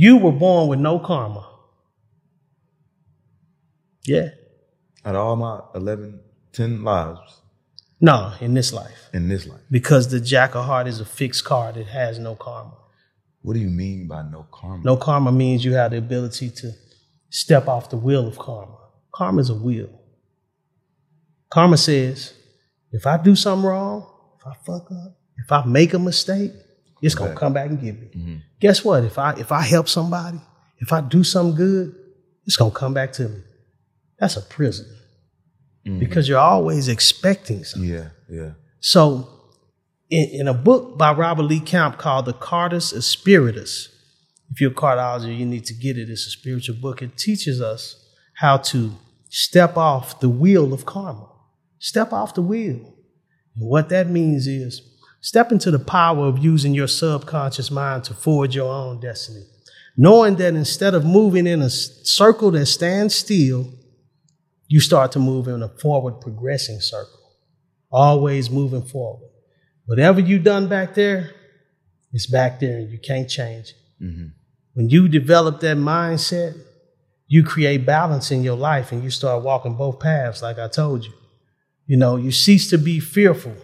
You were born with no karma. Yeah. Out of all my 11, 10 lives No, in this life. in this life, Because the Jack of Heart is a fixed card. It has no karma. what do you mean by no karma? No karma means you have the ability to step off the wheel of karma. Karma is a wheel. Karma says, if I do something wrong, if I fuck up, if I make a mistake, it's gonna come back and get me. Mm-hmm. Guess what? If I if I help somebody, if I do something good, it's gonna come back to me. That's a prison. Mm-hmm. Because you're always expecting something. Yeah, yeah. So, in, in a book by Robert Lee Camp called The Cartus Spiritus, if you're a cardiologist, you need to get it. It's a spiritual book. It teaches us how to step off the wheel of karma. Step off the wheel. And what that means is step into the power of using your subconscious mind to forge your own destiny. Knowing that instead of moving in a circle that stands still, you start to move in a forward progressing circle always moving forward. Whatever you done back there, it's back there and you can't change it. Mm-hmm. When you develop that mindset, you create balance in your life and you start walking both paths, like I told you. You know, you cease to be fearful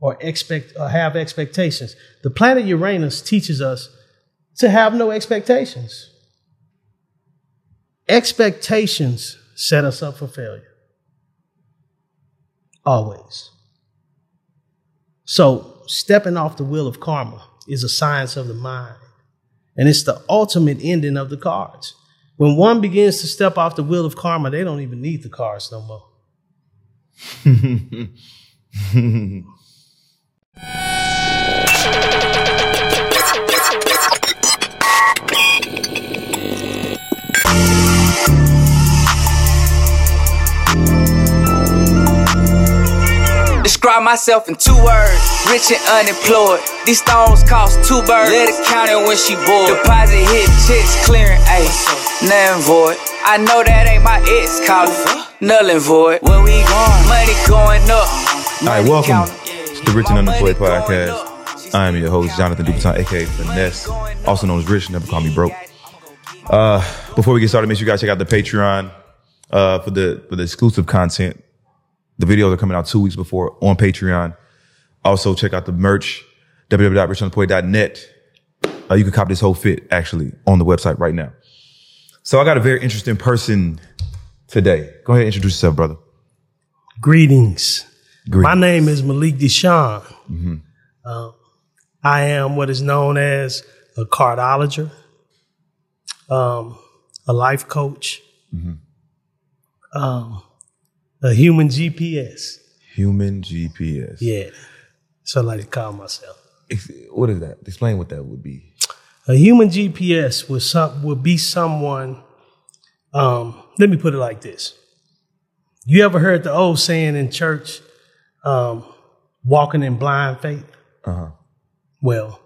or expect or have expectations. The planet Uranus teaches us to have no expectations. Expectations set us up for failure. Always. So, stepping off the wheel of karma is a science of the mind. And it's the ultimate ending of the cards. When one begins to step off the wheel of karma, they don't even need the cards no more. Describe myself in two words, rich and unemployed. These stones cost two birds. Let it count it when she bored. Deposit hit checks clearing, ayy, nothing void. I know that ain't my ex calling, null and void. Where we going? Money going up. All right, welcome to the Rich and Unemployed podcast. I am your host, Jonathan Dubuton, aka Finesse, also known as Rich, never call me broke. Uh, before we get started, make sure you guys check out the Patreon uh, for the for the exclusive content. The videos are coming out two weeks before on Patreon. Also, check out the merch, www.richunemployed.net. Uh, you can copy this whole fit actually on the website right now. So I got a very interesting person today. Go ahead and introduce yourself, brother. Greetings. Greetings. My name is Malik Deshawn. Um, I am what is known as a cardiologist, um, a life coach, um, a human GPS. Human GPS. Yeah, so I like to call myself. What is that? Explain what that would be. A human GPS would some would be someone. Um, let me put it like this: You ever heard the old saying in church, um, "Walking in blind faith"? Uh-huh. Well,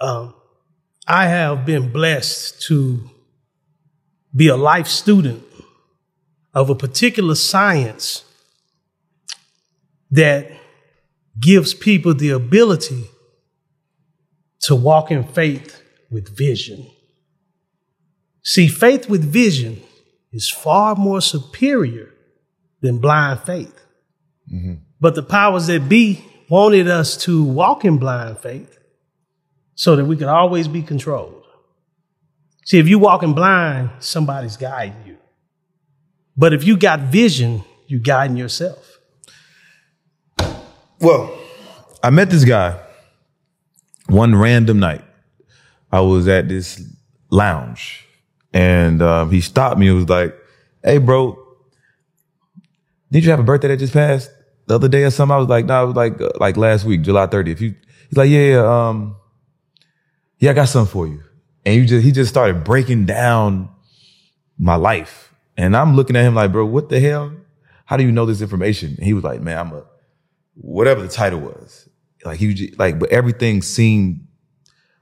um, I have been blessed to be a life student of a particular science that gives people the ability to walk in faith with vision. See, faith with vision is far more superior than blind faith. But the powers that be wanted us to walk in blind faith so that we could always be controlled. See, if you walking blind, somebody's guiding you. But if you got vision, you guiding yourself. Well, I met this guy one random night. I was at this lounge and um, he stopped me and was like, Hey, bro, did you have a birthday that just passed the other day or something? I was like, No, it was like, uh, like last week, July 30th. You, he's like, Yeah, yeah, um, yeah, I got something for you. And you just, he just started breaking down my life. And I'm looking at him like, bro, what the hell? How do you know this information? And he was like, man, I'm a, whatever the title was. Like he just, like, but everything seemed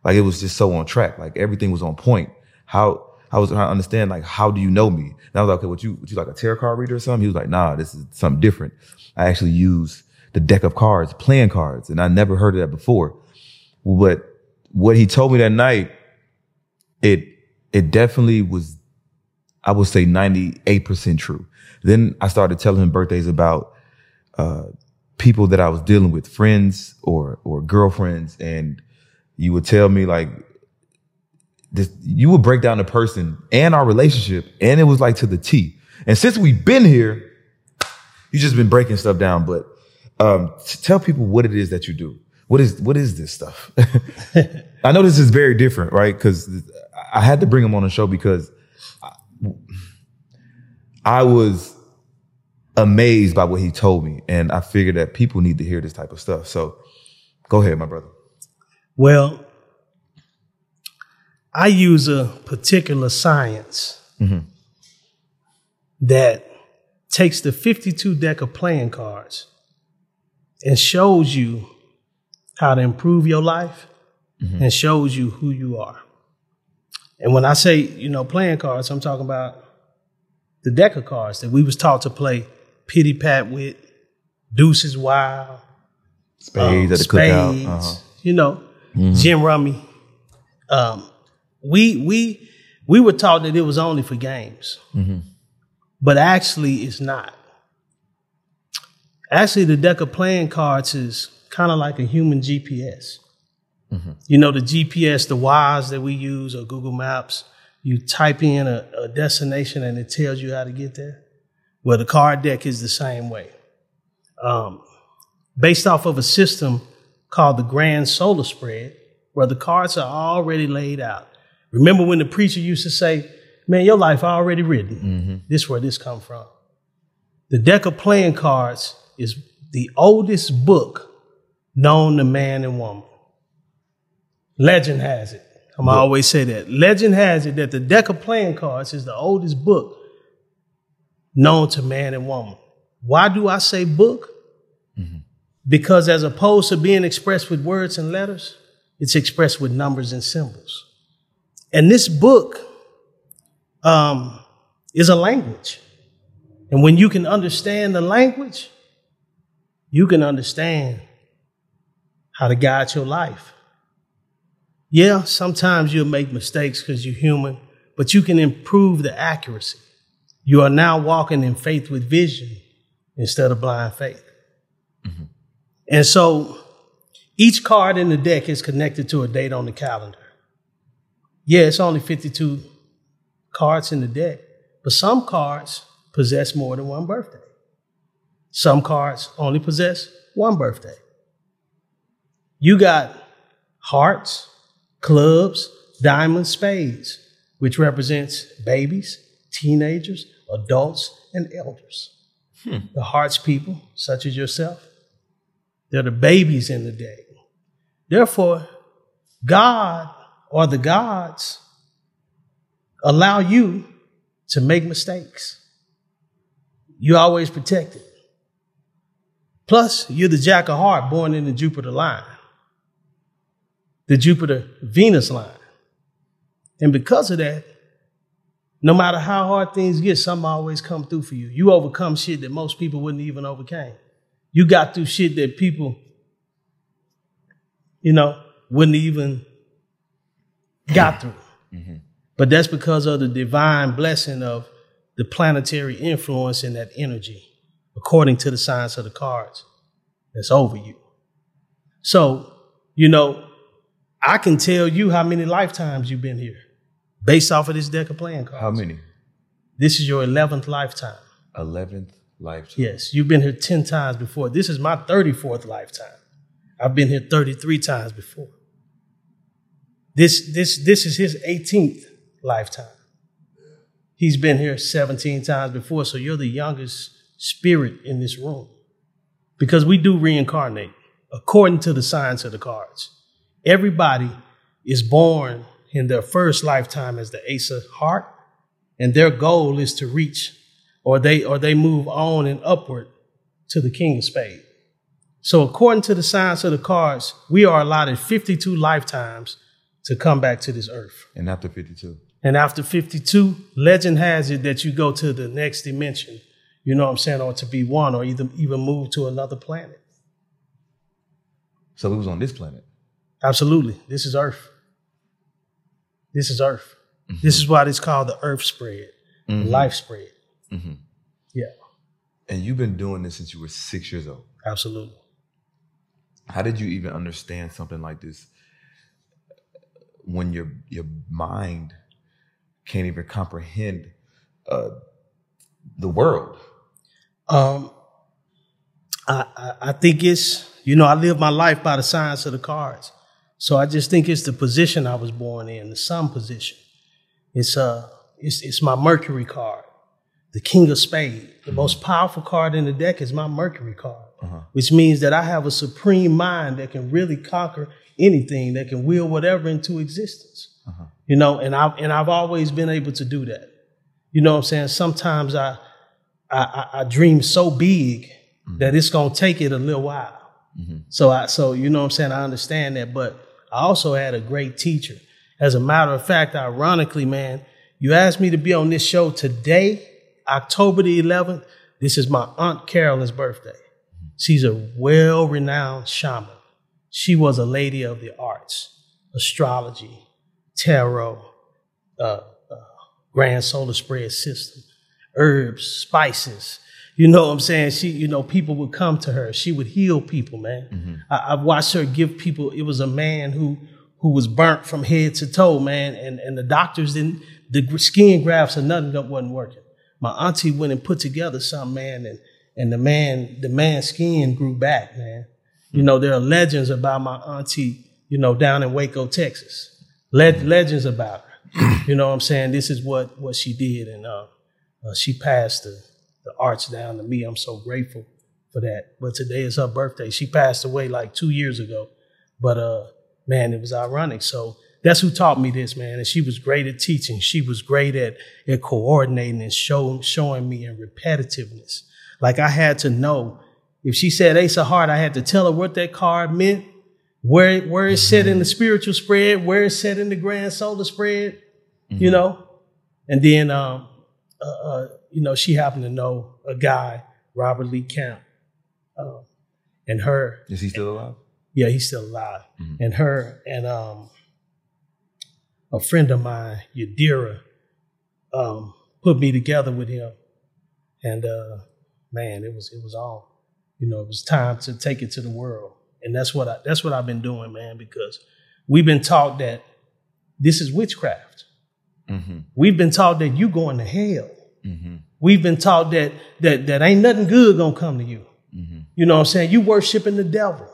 like it was just so on track. Like everything was on point. How I was trying to understand, like, how do you know me? And I was like, okay, what you, what you like a tarot card reader or something? He was like, nah, this is something different. I actually use the deck of cards, playing cards, and I never heard of that before. But what he told me that night it it definitely was I would say 98% true. Then I started telling him birthdays about uh, people that I was dealing with, friends or or girlfriends, and you would tell me like this you would break down the person and our relationship, and it was like to the T. And since we've been here, you just been breaking stuff down. But um, tell people what it is that you do. What is what is this stuff? I know this is very different, right? Because I had to bring him on the show because I, I was amazed by what he told me, and I figured that people need to hear this type of stuff. So, go ahead, my brother. Well, I use a particular science that takes the 52 deck of playing cards and shows you how to improve your life and shows you who you are. And when I say, you know, playing cards, I'm talking about the deck of cards that we was taught to play pity pat with, deuces wild, Spades um, at the cookout. spades, Uh-huh. you know, Gin Rummy. Um, we we we were taught that it was only for games, but actually it's not. Actually, the deck of playing cards is kind of like a human GPS. You know, the GPS, the Waze that we use or Google Maps, you type in a, a destination and it tells you how to get there. Well, the card deck is the same way. Um, based off of a system called the Grand Solar Spread, where the cards are already laid out. Remember when the preacher used to say, "Man, your life already written." Mm-hmm. This where this come from. The deck of playing cards is the oldest book known to man and woman. Legend has it. I'm always say that. Legend has it that the deck of playing cards is the oldest book known to man and woman. Why do I say book? Mm-hmm. Because as opposed to being expressed with words and letters, it's expressed with numbers and symbols. And this book um, is a language. And when you can understand the language, you can understand how to guide your life. Yeah, sometimes you'll make mistakes because you're human, but you can improve the accuracy. You are now walking in faith with vision instead of blind faith. And so each card in the deck is connected to a date on the calendar. Yeah, it's only 52 cards in the deck, but some cards possess more than one birthday. Some cards only possess one birthday. You got hearts, clubs, diamonds, spades, which represents babies, teenagers, adults, and elders. Hmm. The hearts people, such as yourself, they're the babies in the day. Therefore, God or the gods allow you to make mistakes. You're always protected. Plus, you're the Jack of Heart born in the Jupiter line, the Jupiter Venus line. And because of that, no matter how hard things get, something always come through for you. You overcome shit that most people wouldn't even overcame. You got through shit that people, you know, wouldn't even got through. Mm-hmm. But that's because of the divine blessing of the planetary influence and that energy, according to the science of the cards, that's over you. So, you know, I can tell you how many lifetimes you've been here based off of this deck of playing cards. How many? This is your 11th lifetime. Eleventh lifetime. Yes, you've been here 10 times before. This is my 34th lifetime. I've been here 33 times before. This, this, this is his 18th lifetime. He's been here 17 times before, so you're the youngest spirit in this room. Because we do reincarnate according to the science of the cards. Everybody is born in their first lifetime as the ace of heart, and their goal is to reach or they or they move on and upward to the king of spade. So according to the science of the cards, we are allotted 52 lifetimes to come back to this earth. And after 52. And after 52, legend has it that you go to the next dimension, you know what I'm saying, or to be one, or either even move to another planet. So we was on this planet. Absolutely. This is Earth. This is Earth. Mm-hmm. This is why it's called the Earth spread, the mm-hmm. life spread. Mm-hmm. Yeah, And you've been doing this since you were six years old. absolutely. How did you even understand something like this when your your mind can't even comprehend uh, the world? Um, I, I I think it's you know I live my life by the science of the cards, so I just think it's the position I was born in, the sun position. It's uh it's it's my Mercury card, the King of Spades. The most powerful card in the deck is my Mercury card, which means that I have a supreme mind that can really conquer anything, that can will whatever into existence. Uh-huh. You know, and I've and I've always been able to do that. You know what I'm saying? Sometimes I I, I, I dream so big mm-hmm. that it's gonna take it a little while. Mm-hmm. So I so you know what I'm saying, I understand that, but I also had a great teacher. As a matter of fact, ironically, man, you asked me to be on this show today, October the 11th. This is my Aunt Carolyn's birthday. Mm-hmm. She's a well-renowned shaman. She was a lady of the arts, astrology, tarot, uh, uh, grand solar spread system, herbs, spices. You know what I'm saying? She, you know, people would come to her. She would heal people, man. I, I've watched her give people. It was a man who who was burnt from head to toe, man, and and the doctors didn't. The skin grafts or nothing that wasn't working. My auntie went and put together some man, and and the man the man's skin grew back, man. You know, there are legends about my auntie, you know, down in Waco, Texas. Le- legends about her. You know what I'm saying? This is what what she did, and uh, uh, she passed the the arts down to me. I'm so grateful for that. But today is her birthday. She passed away like two years ago. But uh, man, it was ironic. So that's who taught me this, man. And she was great at teaching. She was great at at coordinating and showing showing me in repetitiveness. Like I had to know if she said Ace of Heart, I had to tell her what that card meant, where where it's set in the spiritual spread, where it's set in the grand solar spread, you know. And then, um, uh, uh, you know, she happened to know a guy, Robert Lee Camp, um, and her. Is he still alive? Yeah, he's still alive. And her and um, a friend of mine, Yadira, um, put me together with him. And uh, man, it was it was on. You know, it was time to take it to the world. And that's what I that's what I've been doing, man, because we've been taught that this is witchcraft. Mm-hmm. We've been taught that you going to hell. Mm-hmm. We've been taught that that that ain't nothing good gonna come to you. Mm-hmm. You know what I'm saying? You worshiping the devil.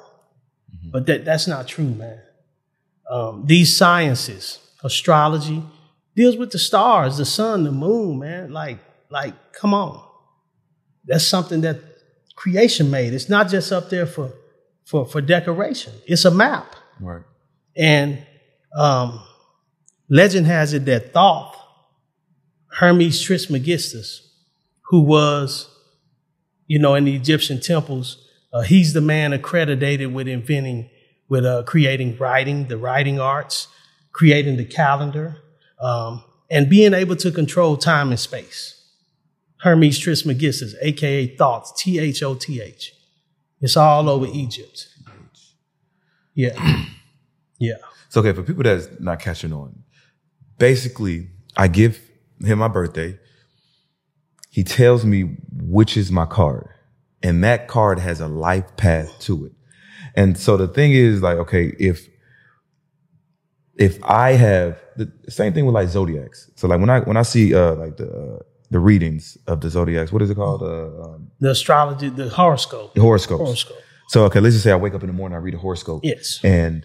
But that, that's not true, man. Um, these sciences, astrology, deals with the stars, the sun, the moon, man. Like, like, come on. That's something that creation made. It's not just up there for for, for decoration. It's a map. Right. And um, legend has it that Thoth, Hermes Trismegistus, who was, you know, in the Egyptian temples, uh, he's the man accredited with inventing, with uh, creating writing, the writing arts, creating the calendar, um, and being able to control time and space. Hermes Trismegistus, aka Thoth, T H O T H. It's all over Egypt. Yeah. Yeah. So okay, for people that's not catching on, basically, I give him my birthday. He tells me which is my card, and that card has a life path to it. And so the thing is, like, okay, if if I have the same thing with like zodiacs. So like when I when I see uh like the uh, the readings of the zodiacs, what is it called? Uh, um, The astrology, the horoscope. the horoscopes. Horoscope. So okay, let's just say I wake up in the morning, I read a horoscope. Yes. And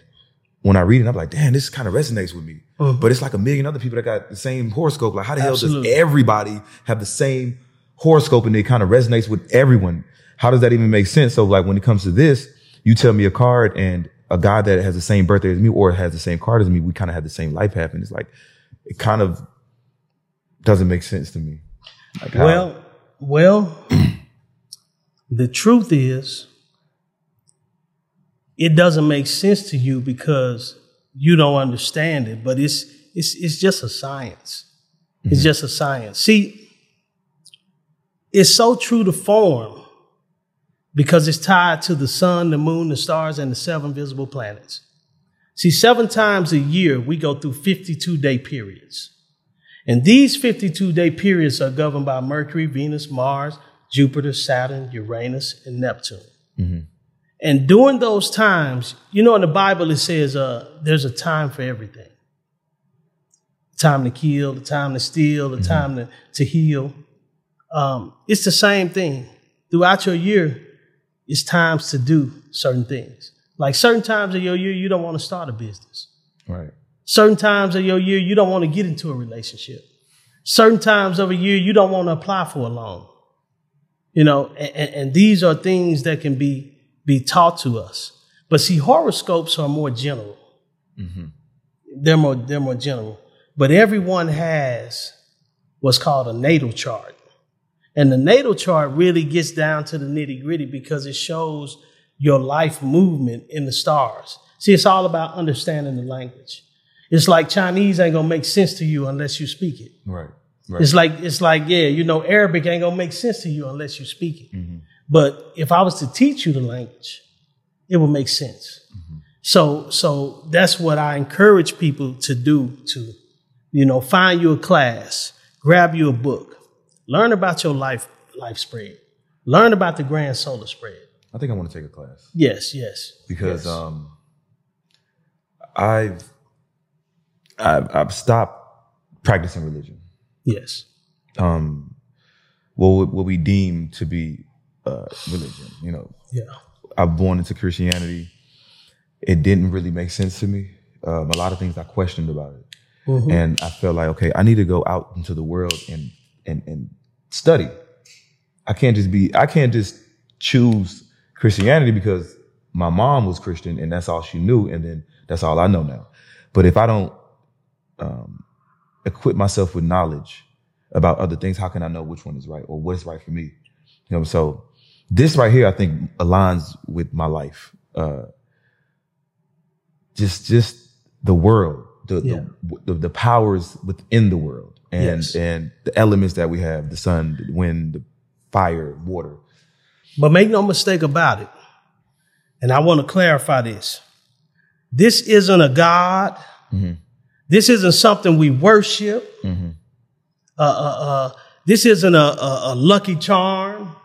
when I read it, I'm like, damn, this kind of resonates with me. Mhm. But it's like a million other people that got the same horoscope. Like, how the hell does everybody have the same horoscope and it kind of resonates with everyone? How does that even make sense? So like when it comes to this, you tell me a card and a guy that has the same birthday as me or has the same card as me, we kind of have the same life. And it's like, it kind of doesn't make sense to me. Like how- Well, well, the truth is, it doesn't make sense to you because you don't understand it. But it's it's it's just a science. It's mm-hmm. just a science. See, it's so true to form because it's tied to the sun, the moon, the stars, and the seven visible planets. See, seven times a year, we go through 52 day periods. And these 52 day periods are governed by Mercury, Venus, Mars, Jupiter, Saturn, Uranus, and Neptune. And during those times, you know, in the Bible, it says uh, there's a time for everything time to kill, the time to steal, the time to, to heal. Um, it's the same thing. Throughout your year, it's times to do certain things. Like certain times of your year, you don't want to start a business. Right. Certain times of your year, you don't want to get into a relationship. Certain times of a year, you don't want to apply for a loan. You know, and, and these are things that can be be taught to us. But see, horoscopes are more general. Mm-hmm. They're more they're more general. But everyone has what's called a natal chart. And the natal chart really gets down to the nitty gritty because it shows your life movement in the stars. See, it's all about understanding the language. It's like Chinese ain't gonna make sense to you unless you speak it. Right. Right. It's like it's like yeah, you know, Arabic ain't gonna make sense to you unless you speak it. But if I was to teach you the language, it would make sense. So so that's what I encourage people to do to, you know, find you a class, grab you a book, learn about your life life spread, learn about the grand solar spread. I think I want to take a class Yes, yes. because yes. um, I've, I've I've stopped practicing religion. yes. Um, what what we deem to be uh, religion. You know, Yeah. I've born into Christianity. It didn't really make sense to me. Um, a lot of things I questioned about it, Mhm. and I felt like, okay, I need to go out into the world and and and study. I can't just be. I can't just choose Christianity because my mom was Christian and that's all she knew, and then that's all I know now. But if I don't um, equip myself with knowledge about other things, how can I know which one is right or what is right for me? You know, so this right here, I think aligns with my life. Uh, just, just the world, the, Yeah. the, the, the powers within the world and, Yes. and the elements that we have, the sun, the wind, the fire, water. But make no mistake about it. And I want to clarify this. This isn't a God. This isn't something we worship. Uh, uh, uh, this isn't a, a, a lucky charm.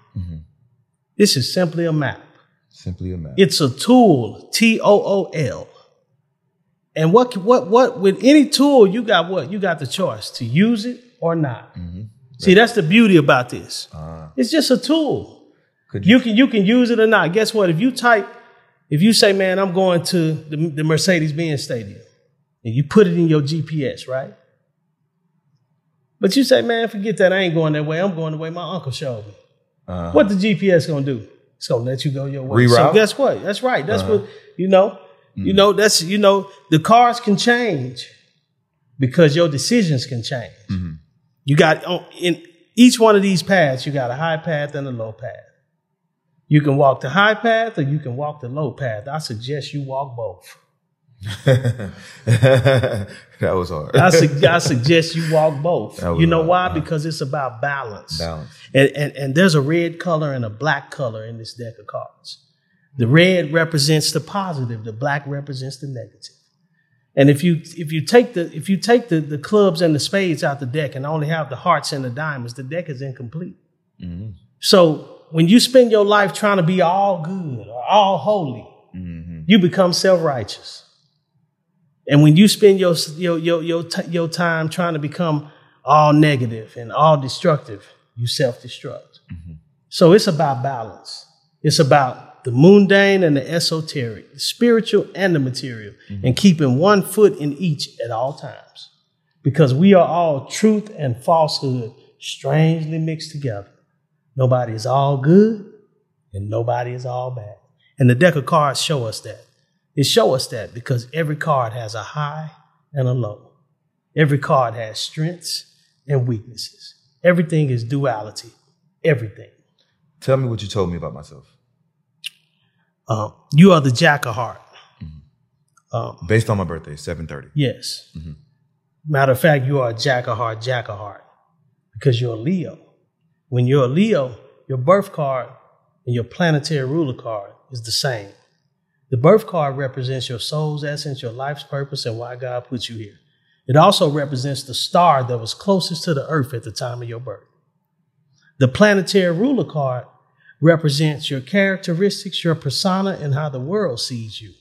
This is simply a map. Simply a map. It's a tool, T O O L. And what, what, what, with any tool, you got what? You got the choice to use it or not. See, that's the beauty about this. It's just a tool. Could You can you can use it or not. Guess what? If you type, if you say, "Man, I'm going to the, the Mercedes Benz Stadium," and you put it in your GPS, right? But you say, "Man, forget that. I ain't going that way. I'm going the way my uncle showed me." Uh, What the GPS gonna do? It's gonna let you go your way. So guess what? That's right. That's uh-huh. what you know. You mm. know that's you know the cars can change because your decisions can change. Mm-hmm. You got oh, in each one of these paths. You got a high path and a low path. You can walk the high path or you can walk the low path. I suggest you walk both. that was hard. I, su- I suggest you walk both. You know hard, why? uh-huh. Because it's about balance. Balance. And, and, and there's a red color and a black color in this deck of cards. The red represents the positive, the black represents the negative. And if you if you take the if you take the, the clubs and the spades out the deck and only have the hearts and the diamonds, the deck is incomplete. So when you spend your life trying to be all good or all holy, you become self righteous. And when you spend your your your your, t- your time trying to become all negative and all destructive, you self destruct. Mm-hmm. So it's about balance. It's about the mundane and the esoteric, the spiritual and the material, mm-hmm. and keeping one foot in each at all times. Because we are all truth and falsehood strangely mixed together. Nobody is all good and nobody is all bad. And the deck of cards show us that. It show us that because every card has a high and a low. Every card has strengths and weaknesses. Everything is duality. Everything. Tell me what you told me about myself. Um, you are the jack of heart. Um, Based on my birthday, 730. yes. Matter of fact, you are a jack of heart, jack of heart, because you're a Leo. When you're a Leo, your birth card and your planetary ruler card is the same. The birth card represents your soul's essence, your life's purpose, and why God put you here. It also represents the star that was closest to the earth at the time of your birth. The planetary ruler card represents your characteristics, your persona, and how the world sees you.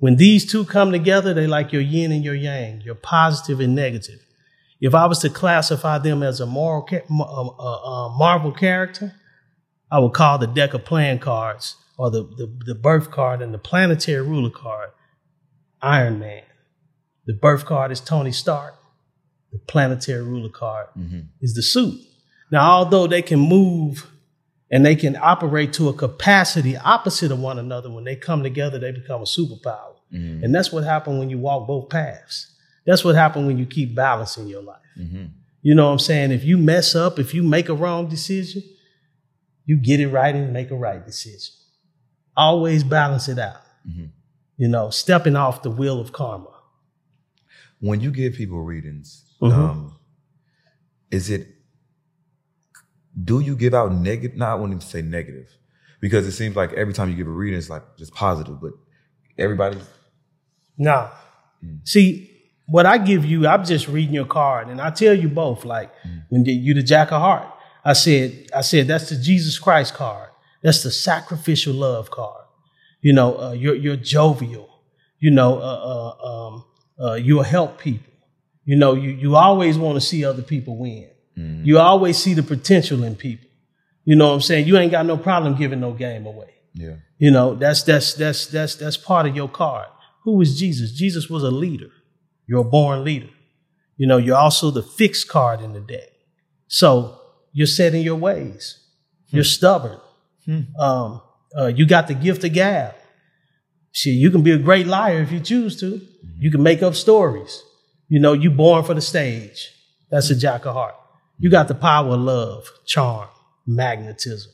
When these two come together, they like your yin and your yang, your positive and negative. If I was to classify them as a moral, uh, Marvel character, I would call the deck of playing cards or the, the, the birth card and the planetary ruler card Iron Man. The birth card is Tony Stark. The planetary ruler card mm-hmm. is the suit. Now, although they can move and they can operate to a capacity opposite of one another, when they come together, they become a superpower. Mm-hmm. And that's what happened when you walk both paths. That's what happened when you keep balancing your life. Mm-hmm. You know what I'm saying? If you mess up, if you make a wrong decision, you get it right and make a right decision. Always balance it out. Mm-hmm. You know, stepping off the wheel of karma. When you give people readings, mm-hmm. um, is it do you give out negative? Not wanting to say negative, because it seems like every time you give a reading, it's like just positive. But everybody, no. Mm. See, what I give you, I'm just reading your card, and I tell you both. Like mm. when you the Jack of Heart, I said, I said that's the Jesus Christ card. That's the sacrificial love card. You know, uh, you're you're jovial. You know, uh, uh, um, uh, you'll help people. You know, you you always want to see other people win. Mm. You always see the potential in people. You know what I'm saying? You ain't got no problem giving no game away. Yeah. You know, that's that's that's that's that's part of your card. Who is Jesus? Jesus was a leader. You're a born leader. You know, you're also the fixed card in the deck. So you're set in your ways. Hmm. You're stubborn. Hmm. Um, uh, you got the gift of gab. Shit, you can be a great liar if you choose to. You can make up stories. You know, you born for the stage. That's a jack of heart. You got the power of love, charm, magnetism.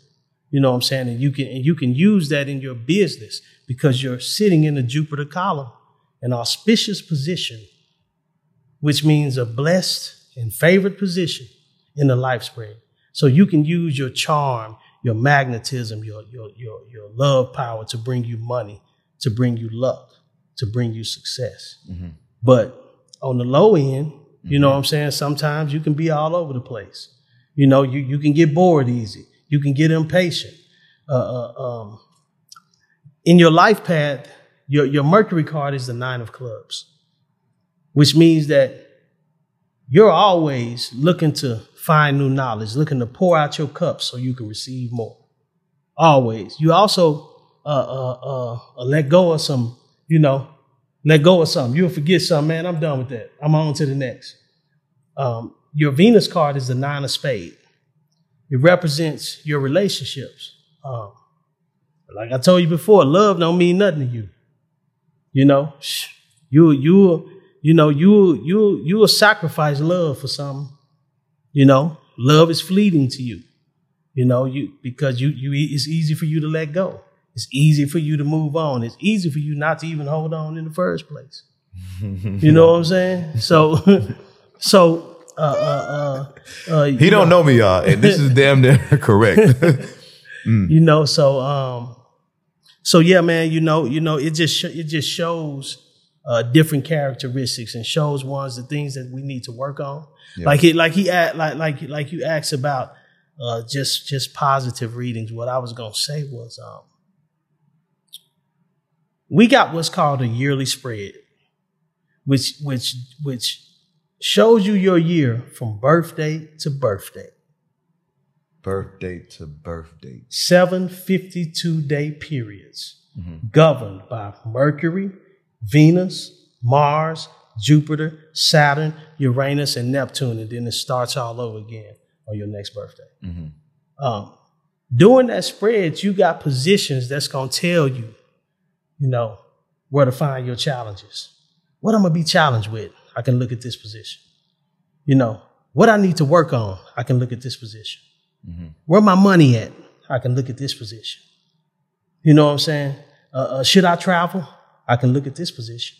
You know what I'm saying? And you can and you can use that in your business because you're sitting in the Jupiter column, an auspicious position, which means a blessed and favored position in the life spread. So you can use your charm, your magnetism, your your your your love power to bring you money, to bring you luck, to bring you success. Mm-hmm. But on the low end, mm-hmm. you know what I'm saying? Sometimes you can be all over the place. You know, you, you can get bored easy. You can get impatient. Uh, uh, um, in your life path, your, your Mercury card is the nine of clubs, which means that you're always looking to find new knowledge, looking to pour out your cup so you can receive more. Always. You also uh, uh, uh, let go of some, you know, let go of something. You'll forget something, man. I'm done with that. I'm on to the next. Um, your Venus card is the nine of spade. It represents your relationships. Um, like I told you before, love don't mean nothing to you. You know, you you you know you you you will sacrifice love for something. You know, love is fleeting to you. You know, you because you you it's easy for you to let go. It's easy for you to move on. It's easy for you not to even hold on in the first place. you know what I'm saying? So so uh, uh, uh, uh he don't know, know me, y'all, and this is damn near correct. mm. You know, so um, so yeah, man, you know, you know, it just it just shows uh, different characteristics and shows ones the things that we need to work on. Yeah. Like he, like he, like like like you asked about uh, just just positive readings. What I was gonna say was, um, we got what's called a yearly spread, which which which shows you your year from birthday to birthday birthday to birthday. Seven 52 day periods mm-hmm. governed by Mercury, Venus, Mars, Jupiter, Saturn, Uranus, and Neptune. And then it starts all over again on your next birthday. Mm-hmm. Um, during that spread, you got positions that's going to tell you, you know, where to find your challenges. What I'm going to be challenged with, I can look at this position. You know, what I need to work on, I can look at this position. Mm-hmm. Where my money at? I can look at this position. You know what I'm saying? Uh, uh, should I travel? I can look at this position.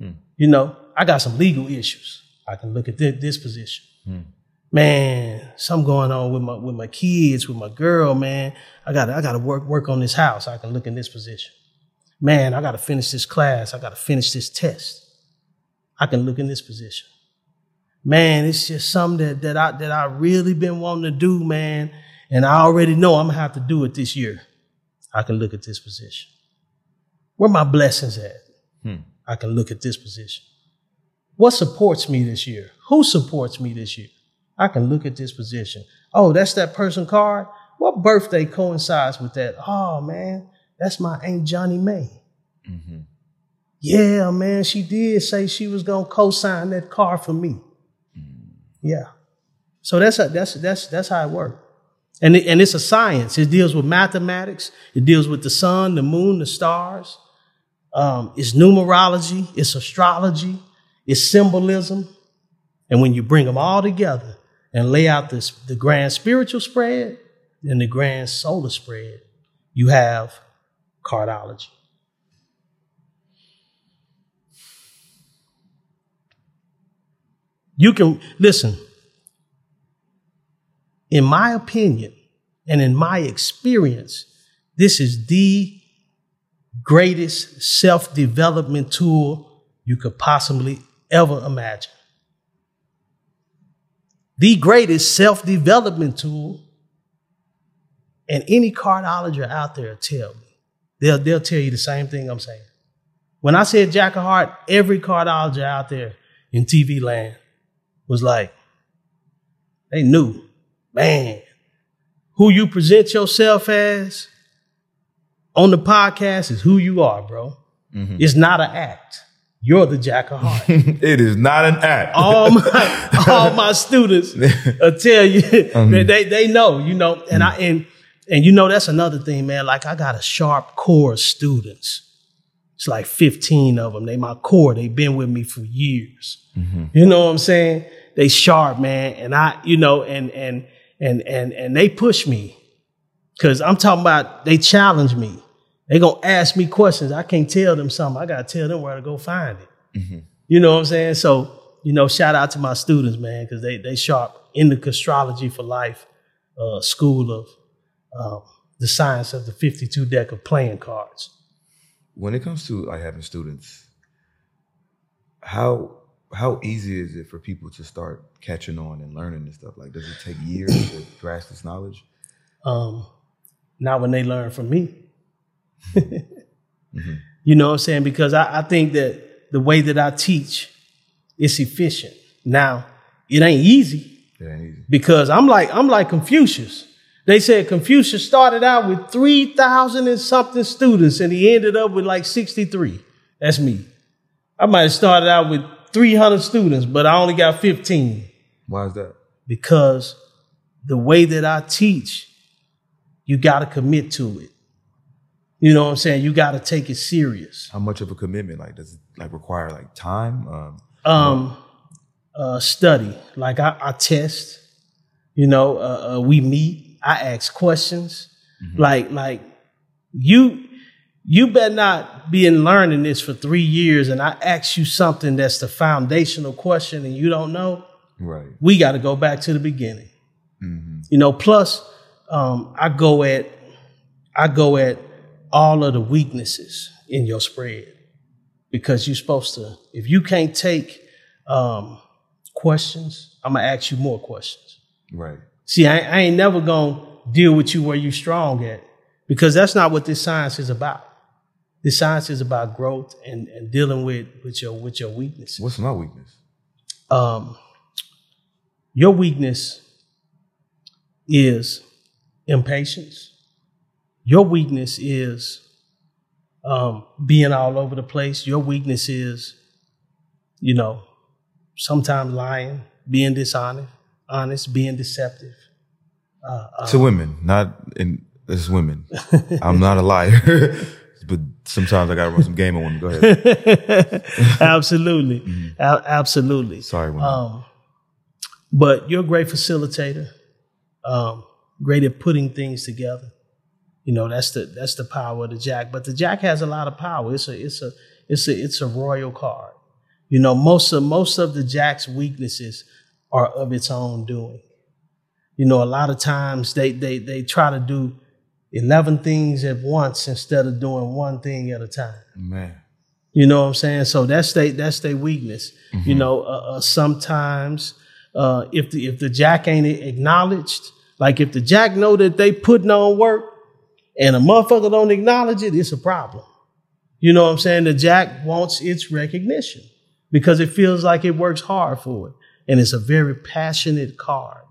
Mm. You know, I got some legal issues. I can look at this, this position. Mm. Man, something going on with my with my kids, with my girl. Man, I got I got to work work on this house. I can look in this position. man, I got to finish this class. I got to finish this test. I can look in this position. Man, it's just something that, that I, that I really been wanting to do, man. And I already know I'm going to have to do it this year. I can look at this position. Where my blessings at? Hmm. I can look at this position. What supports me this year? Who supports me this year? I can look at this position. Oh, that's that person card. What birthday coincides with that? Oh man, that's my Aunt Johnny May. Mm-hmm. Yeah, man, she did say she was gonna co-sign that car for me. Yeah. So that's a, that's that's that's how it works. And it, and it's a science. It deals with mathematics. It deals with the sun, the moon, the stars. Um, it's numerology. It's astrology. It's symbolism. And when you bring them all together and lay out this the grand spiritual spread and the grand solar spread, you have cardology. You can listen. In my opinion and in my experience, this is the greatest self development tool you could possibly ever imagine. The greatest self development tool, and any cardiologist out there tell me, they'll, they'll tell you the same thing I'm saying. When I said Jack of Heart, every cardiologist out there in TV land was like, they knew, man, who you present yourself as on the podcast is who you are, bro. Mm-hmm. It's not an act. You're the Jack of Heart. it is not an act. all my all my students will tell you um, that they they know, you know, and I mm-hmm. and and you know that's another thing, man. Like I got a sharp core of students. It's like 15 of them. They my core. They've been with me for years. Mm-hmm. You know what I'm saying? They sharp, man. And I, you know, and and and and and they push me. Cause I'm talking about they challenge me. They gonna ask me questions. I can't tell them something. I gotta tell them where to go find it. You know what I'm saying? So, you know, shout out to my students, man, because they they sharp in the astrology for life uh, school of um, the science of the 52 deck of playing cards. when it comes to like having students, how how easy is it for people to start catching on and learning this stuff? Like, does it take years to grasp this knowledge? Um, not when they learn from me. You know what I'm saying? Because I, I think that the way that I teach is efficient. Now, it ain't easy It ain't easy. because I'm like I'm like Confucius. They said Confucius started out with three thousand and something students, and he ended up with like sixty three. That's me. I might have started out with three hundred students, but I only got fifteen Why is that? because the way that I teach, you got to commit to it. You know what I'm saying? You got to take it serious. How much of a commitment? Like, does it like require like time? Um, um, uh, study. Like I, I test, you know, uh, uh, we meet. I ask questions. Like, like you, you better not be in learning this for three years, and I ask you something that's the foundational question, and you don't know. Right. We got to go back to the beginning. You know. Plus, um, I go at, I go at all of the weaknesses in your spread because you're supposed to. If you can't take um, questions, I'm gonna ask you more questions. Right. See, I, I ain't never gonna deal with you where you strong at because that's not what this science is about. This science is about growth and, and dealing with, with your with your weaknesses. What's my weakness? Um, your weakness is impatience. Your weakness is um, being all over the place. Your weakness is, you know, sometimes lying, being dishonest, honest, being deceptive. to women, not in it's women. I'm not a liar, but sometimes I gotta run some game on women. Go ahead. absolutely, A- absolutely. Sorry, women. Um, but you're a great facilitator, um, great at putting things together. You know that's the that's the power of the jack. But the jack has a lot of power. It's a it's a it's a it's a royal card. You know most of most of the jack's weaknesses are of its own doing. You know a lot of times they they they try to do 11 things at once instead of doing one thing at a time. Man. You know what I'm saying? So that's they that's their weakness. You know, uh, uh, sometimes uh, if the if the jack ain't acknowledged, like if the jack know that they putting on work and a motherfucker don't acknowledge it, it's a problem. You know what I'm saying? The jack wants its recognition because it feels like it works hard for it, and it's a very passionate card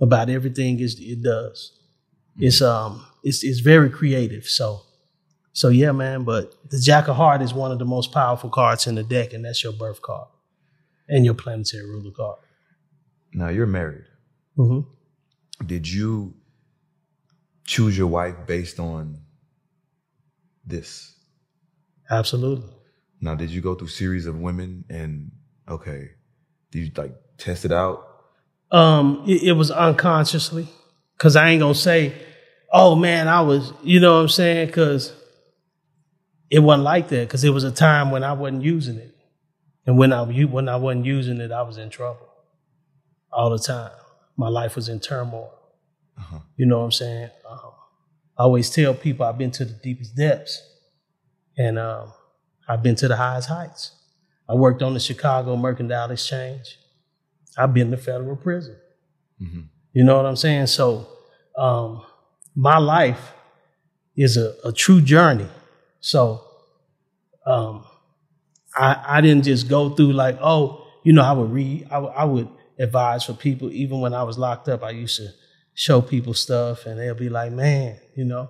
about everything it does. It's um it's it's very creative. So so yeah, man. But the Jack of Heart is one of the most powerful cards in the deck, and that's your birth card and your planetary ruler card. Now you're married. hmm Did you choose your wife based on this? Absolutely. Now, did you go through series of women and okay, did you like test it out? Um, it, it was unconsciously because I ain't gonna say, oh man, I was, you know what I'm saying? Because it wasn't like that. Because it was a time when I wasn't using it, and when I when I wasn't using it, I was in trouble all the time. My life was in turmoil. You know what I'm saying? Um, I always tell people I've been to the deepest depths, and um, I've been to the highest heights. I worked on the Chicago Mercantile Exchange. I've been to federal prison. You know what I'm saying? So, um, my life is a, a true journey. So, um, I, I didn't just go through like, oh, you know, I would read, I would- I would advise for people. Even when I was locked up, I used to show people stuff and they'll be like, man, you know,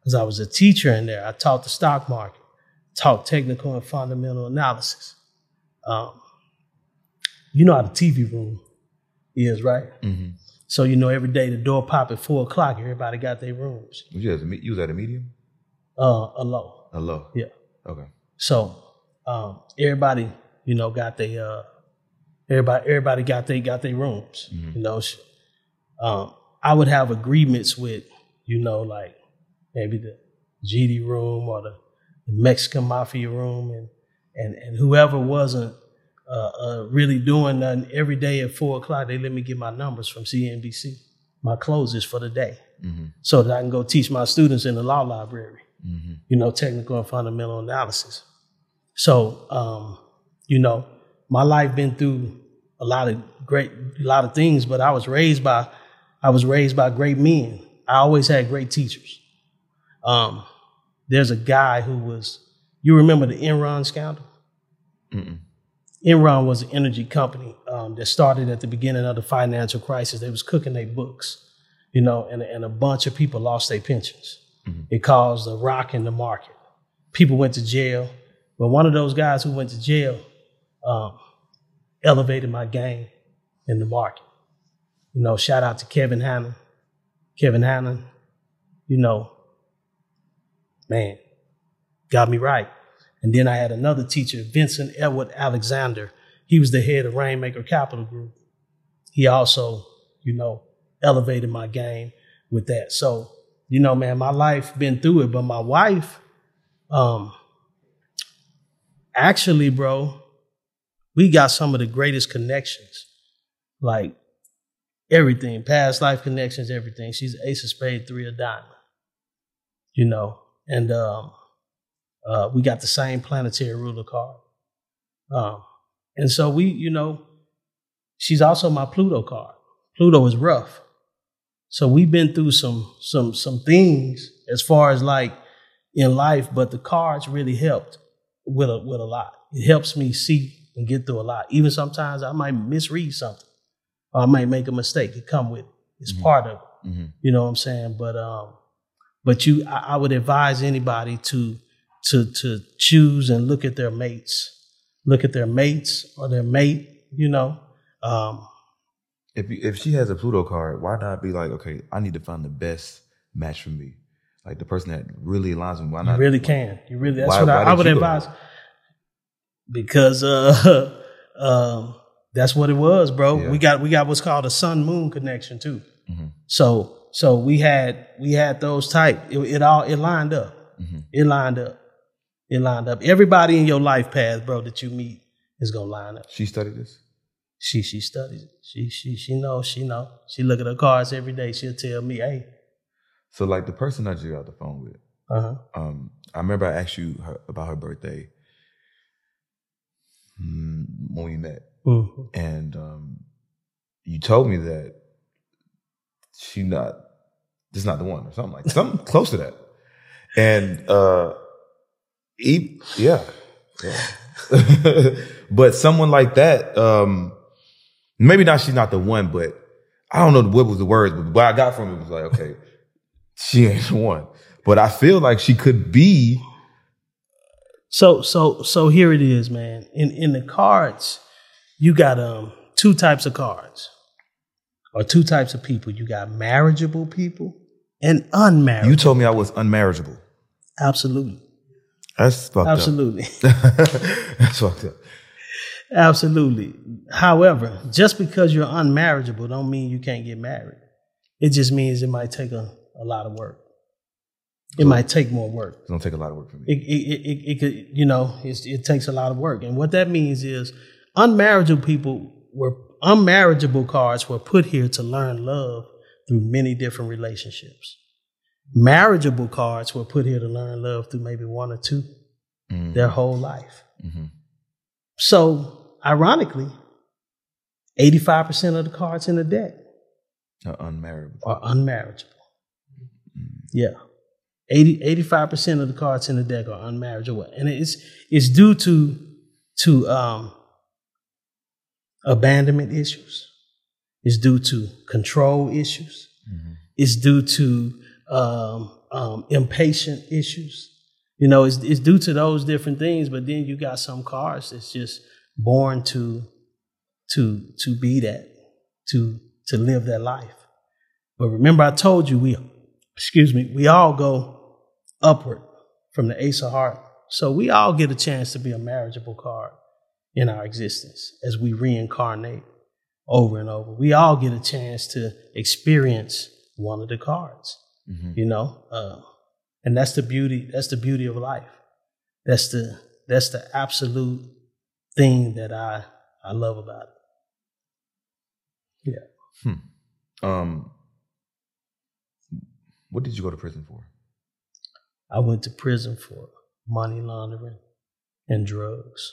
because I was a teacher in there. I taught the stock market, taught technical and fundamental analysis. Um, you know how the TV room is, right? So you know, every day the door pop at four o'clock. Everybody got their rooms. Was you, at a, you was at a medium? Uh, a low. A low? Yeah. Okay. So um, everybody, you know, got their uh, everybody everybody got they got their rooms. You know, um, I would have agreements with, you know, like maybe the GD room or the, Mexican mafia room, and and and whoever wasn't uh, uh, really doing nothing every day at four o'clock, they let me get my numbers from CNBC, my closes for the day, so that I can go teach my students in the law library you know, technical and fundamental analysis. So, um, you know, my life been through a lot of great, a lot of things, but I was raised by, I was raised by great men. I always had great teachers. Um, there's a guy who was, you remember the Enron scandal? Enron was an energy company um, that started at the beginning of the financial crisis. They was cooking their books, you know, and, and a bunch of people lost their pensions. It caused a rock in the market. People went to jail, but one of those guys who went to jail um, elevated my game in the market. You know, shout out to Kevin Hannon. Kevin Hannon, you know, man, got me right. And then I had another teacher, Vincent Edward Alexander. He was the head of Rainmaker Capital Group. He also, you know, elevated my game with that. So, you know, man, my life been through it, but my wife, um, actually, bro, we got some of the greatest connections. Like everything, past life connections, everything. She's ace of spade, three of diamond. You know, and um, uh, we got the same planetary ruler card. Um, and so we, you know, she's also my Pluto card. Pluto is rough. So we've been through some some some things as far as like in life, but the cards really helped with a with a lot. It helps me see and get through a lot. Even sometimes I might misread something. Or I might make a mistake. It come with it. It's part of it. You know what I'm saying? But um but you I, I would advise anybody to to to choose and look at their mates. Look at their mates or their mate, you know. Um If you, if she has a Pluto card, why not be like, okay, I need to find the best match for me, like the person that really aligns with me. Why not? You really can. You really. That's Why- what why I, I would go advise. Because uh, um, that's what it was, bro. Yeah. We got we got what's called a sun moon connection too. Mm-hmm. So so we had we had those type. It, it all it lined up. Mm-hmm. It lined up. It lined up. Everybody in your life path, bro, that you meet is gonna line up. She studied this. She she studies it. She she she knows. She know. She look at her cards every day. She'll tell me, hey, So like the person I just got the phone with, Uh-huh. um, I remember I asked you her, about her birthday when we met, Mhm. and um, you told me that she not this is not the one or something like something close to that, and uh, e- yeah, yeah. but someone like that, um, maybe not she's not the one, but I don't know the what was the words, but what I got from it was like, okay, she ain't the one. But I feel like she could be. So so so here it is, man. In in the cards, you got um two types of cards. Or two types of people. You got marriageable people and unmarried. You told me I was unmarriageable. Absolutely. That's fucked Absolutely. up. Absolutely. That's fucked up. Absolutely. However, just because you're unmarriageable don't mean you can't get married. It just means it might take a, a lot of work. It might take more work. It's gonna take a lot of work for me. It, it, it, it, could, you know, it's, it takes a lot of work. And what that means is unmarriageable people were, unmarriageable cards were put here to learn love through many different relationships. Marriageable cards were put here to learn love through maybe one or two Mm. their whole life. Mhm. So, ironically, 85% of the cards in the deck Uh, unmarried. are unmarriageable. Yeah. 80, 85% of the cards in the deck are unmarriageable. And it's, it's due to, to um, abandonment issues. It's due to control issues. It's due to um, um, impatient issues. You know, it's, it's due to those different things. But then you got some cards that's just born to to to be that, to to live that life. But remember, I told you we, excuse me, we all go upward from the Ace of Heart. So we all get a chance to be a marriageable card in our existence as we reincarnate over and over. We all get a chance to experience one of the cards, Mhm. you know, uh, and that's the beauty. That's the beauty of life. That's the that's the absolute thing that I I love about it. Yeah. Hmm. Um, what did you go to prison for? I went to prison for money laundering and drugs.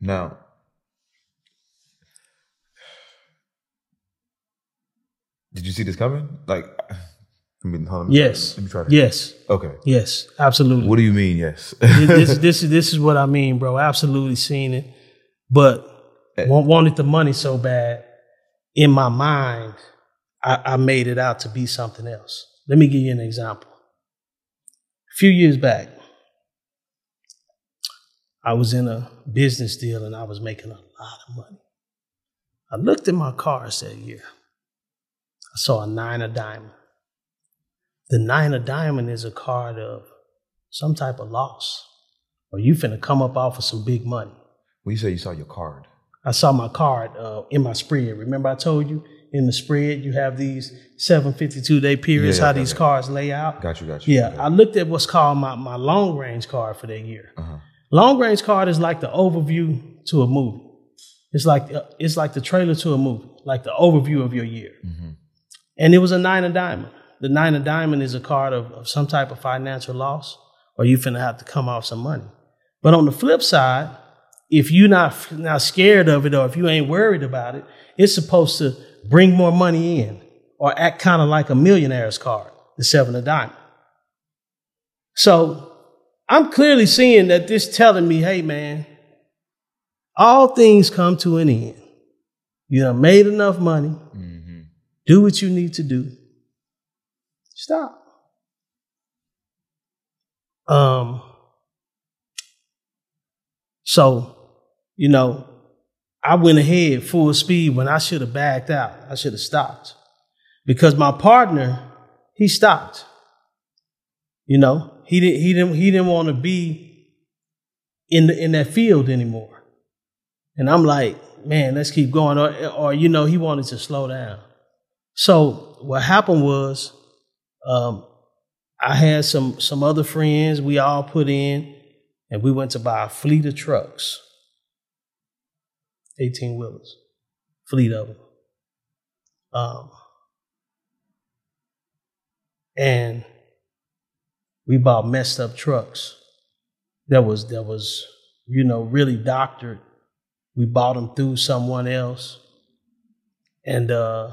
Now, did you see this coming? Like, I mean, hold on, Yes. Let me try to. Yes. Okay. Yes. Absolutely. What do you mean? Yes. this, this, this is what I mean, bro. Absolutely seen it, but eh. wa- wanted the money so bad. In my mind, I, I made it out to be something else. Let me give you an example. A few years back, I was in a business deal and I was making a lot of money. I looked at my cars that year. I saw a nine of diamond. The nine of diamond is a card of some type of loss, or you finna come up off of some big money. when you say you saw your card, I saw my card uh, in my spread. Remember, I told you in the spread you have these 752 day periods, Yeah, how these okay. cards lay out. got you, got you. Yeah. I looked at what's called my, my long range card for that year. Uh-huh. Long range card is like the overview to a movie. It's like uh, it's like the trailer to a movie, like the overview of your year. And it was a nine of diamond. The nine of diamond is a card of, of some type of financial loss, or you finna have to come off some money. But on the flip side, if you're not not scared of it, or if you ain't worried about it, it's supposed to bring more money in, or act kind of like a millionaire's card, the seven of diamond. So I'm clearly seeing that this telling me, hey man, all things come to an end. You done made enough money. Mm-hmm. Do what you need to do. Stop. Um. So, you know, I went ahead full speed when I should have backed out. I should have stopped because my partner he stopped. You know, he didn't. He didn't. He didn't want to be in the, in that field anymore. And I'm like, man, let's keep going. Or, or you know, he wanted to slow down. So what happened was, um, I had some some other friends. We all put in, and we went to buy a fleet of trucks, eighteen wheelers, fleet of them. Um, and we bought messed up trucks. That was that was you know really doctored. We bought them through someone else, and uh,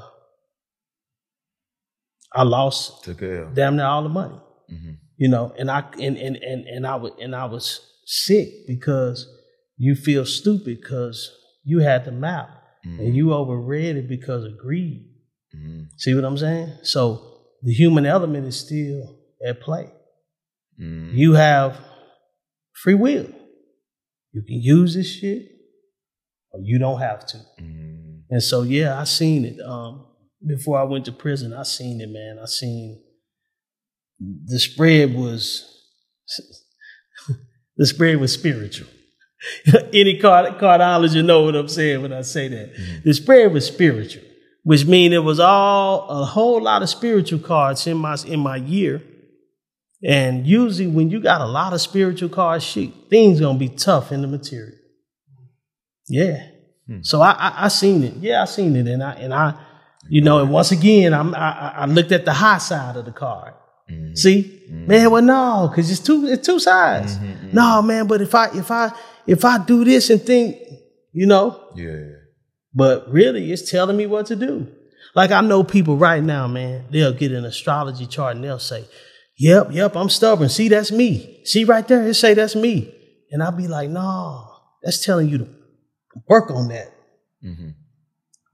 I lost damn near all the money. Mhm. You know, and I and and and, and I was and I was sick because you feel stupid because you had the map and you overread it because of greed. Mhm. See what I'm saying? So the human element is still at play. Mhm. You have free will. You can use this shit, or you don't have to. Mhm. And so, yeah, I seen it. Um, before I went to prison, I seen it, man. I seen the spread was the spread was spiritual. Any card, cardology know what I'm saying when I say that. Mm-hmm. The spread was spiritual, which means it was all a whole lot of spiritual cards in my in my year. And usually, when you got a lot of spiritual cards, shit, things gonna be tough in the material. Yeah. Hmm. So I, I I seen it. Yeah, I seen it, and I and I, you know, and once again, I'm, I I- I looked at the high side of the card. Mm-hmm. See, mm-hmm. man, well, no, because it's two it's two sides. No, man, but if I if I if I do this and think, you know, Yeah. but really, it's telling me what to do. Like I know people right now, man, they'll get an astrology chart and they'll say, "Yep, yep, I'm stubborn. See, that's me. See right there, it say that's me." And I'll be like, "No, that's telling you to work on that. Mm-hmm.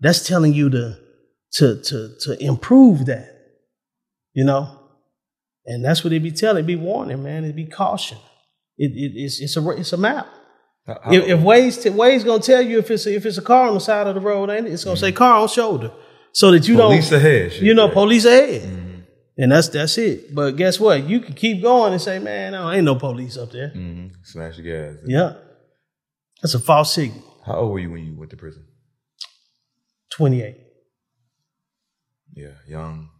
That's telling you to to to to improve that." You know, and that's what they be telling, be warning, man. It be caution. It, it it's it's a it's a map. Uh, uh, if, if Waze t- Waze gonna tell you if it's a, if it's a car on the side of the road, ain't it? It's gonna say car on shoulder, so that you Police don't police ahead, you know police ahead, mm-hmm. and that's that's it. But guess what? You can keep going and say, man, no, ain't no police up there. hmm Smash the gas. Yeah, that's a false signal. How old were you when you went to prison? Twenty eight. Yeah, young,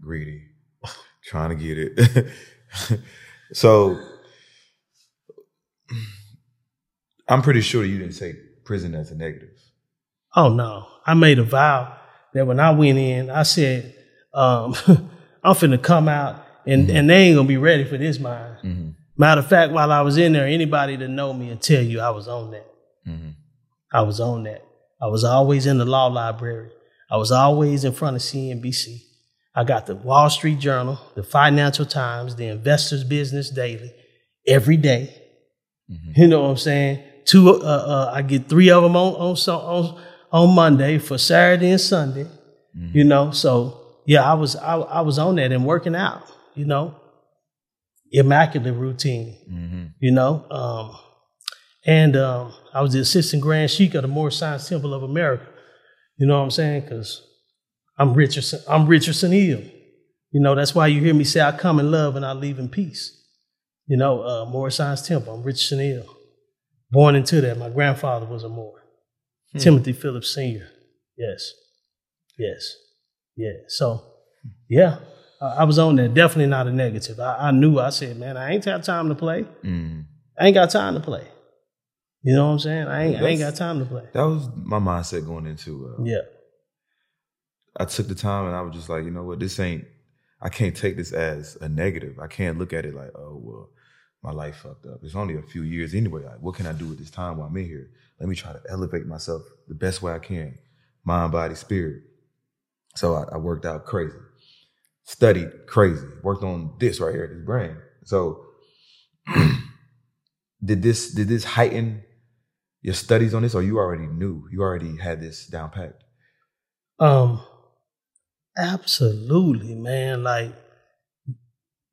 greedy, trying to get it. so, I'm pretty sure you didn't take prison as a negative. Oh no, I made a vow that when I went in, I said, um, I'm finna come out, and mm-hmm. and they ain't gonna be ready for this mine. Mm-hmm. Matter of fact, while I was in there, anybody that know me will tell you I was on that. Mm-hmm. I was on that. I was always in the law library. I was always in front of CNBC. I got the Wall Street Journal, the Financial Times, the Investors Business Daily every day. You know what I'm saying? Two, uh, uh, I get three of them on on on, on Monday for Saturday and Sunday. You know, so yeah, I was I, I was on that and working out. You know, immaculate routine. You know, um, and um, I was the assistant grand sheik of the Moorish Science Temple of America. You know what I'm saying? Because I'm Richardson. I'm Richardson Hill. You know that's why you hear me say I come in love and I leave in peace. You know, uh, Science Temple. I'm Richardson Hill. Born into that. My grandfather was a Moor. Timothy Phillips Sr. Yes. Yes. Yeah. So, yeah, I I was on there. Definitely not a negative. I, I knew. I said, man, I ain't got time to play. Mm. I ain't got time to play. You know what I'm saying? I ain't, I ain't got time to play. That was my mindset going into. Uh, Yeah. I took the time and I was just like, you know what, this ain't. I can't take this as a negative. I can't look at it like, oh well, my life fucked up. It's only a few years anyway. Like, what can I do with this time while I'm in here? Let me try to elevate myself the best way I can, mind, body, spirit. So I, I worked out crazy, studied crazy, worked on this right here, this brain. So did this did this heighten your studies on this, or you already knew? You already had this down packed. Um, absolutely, man. Like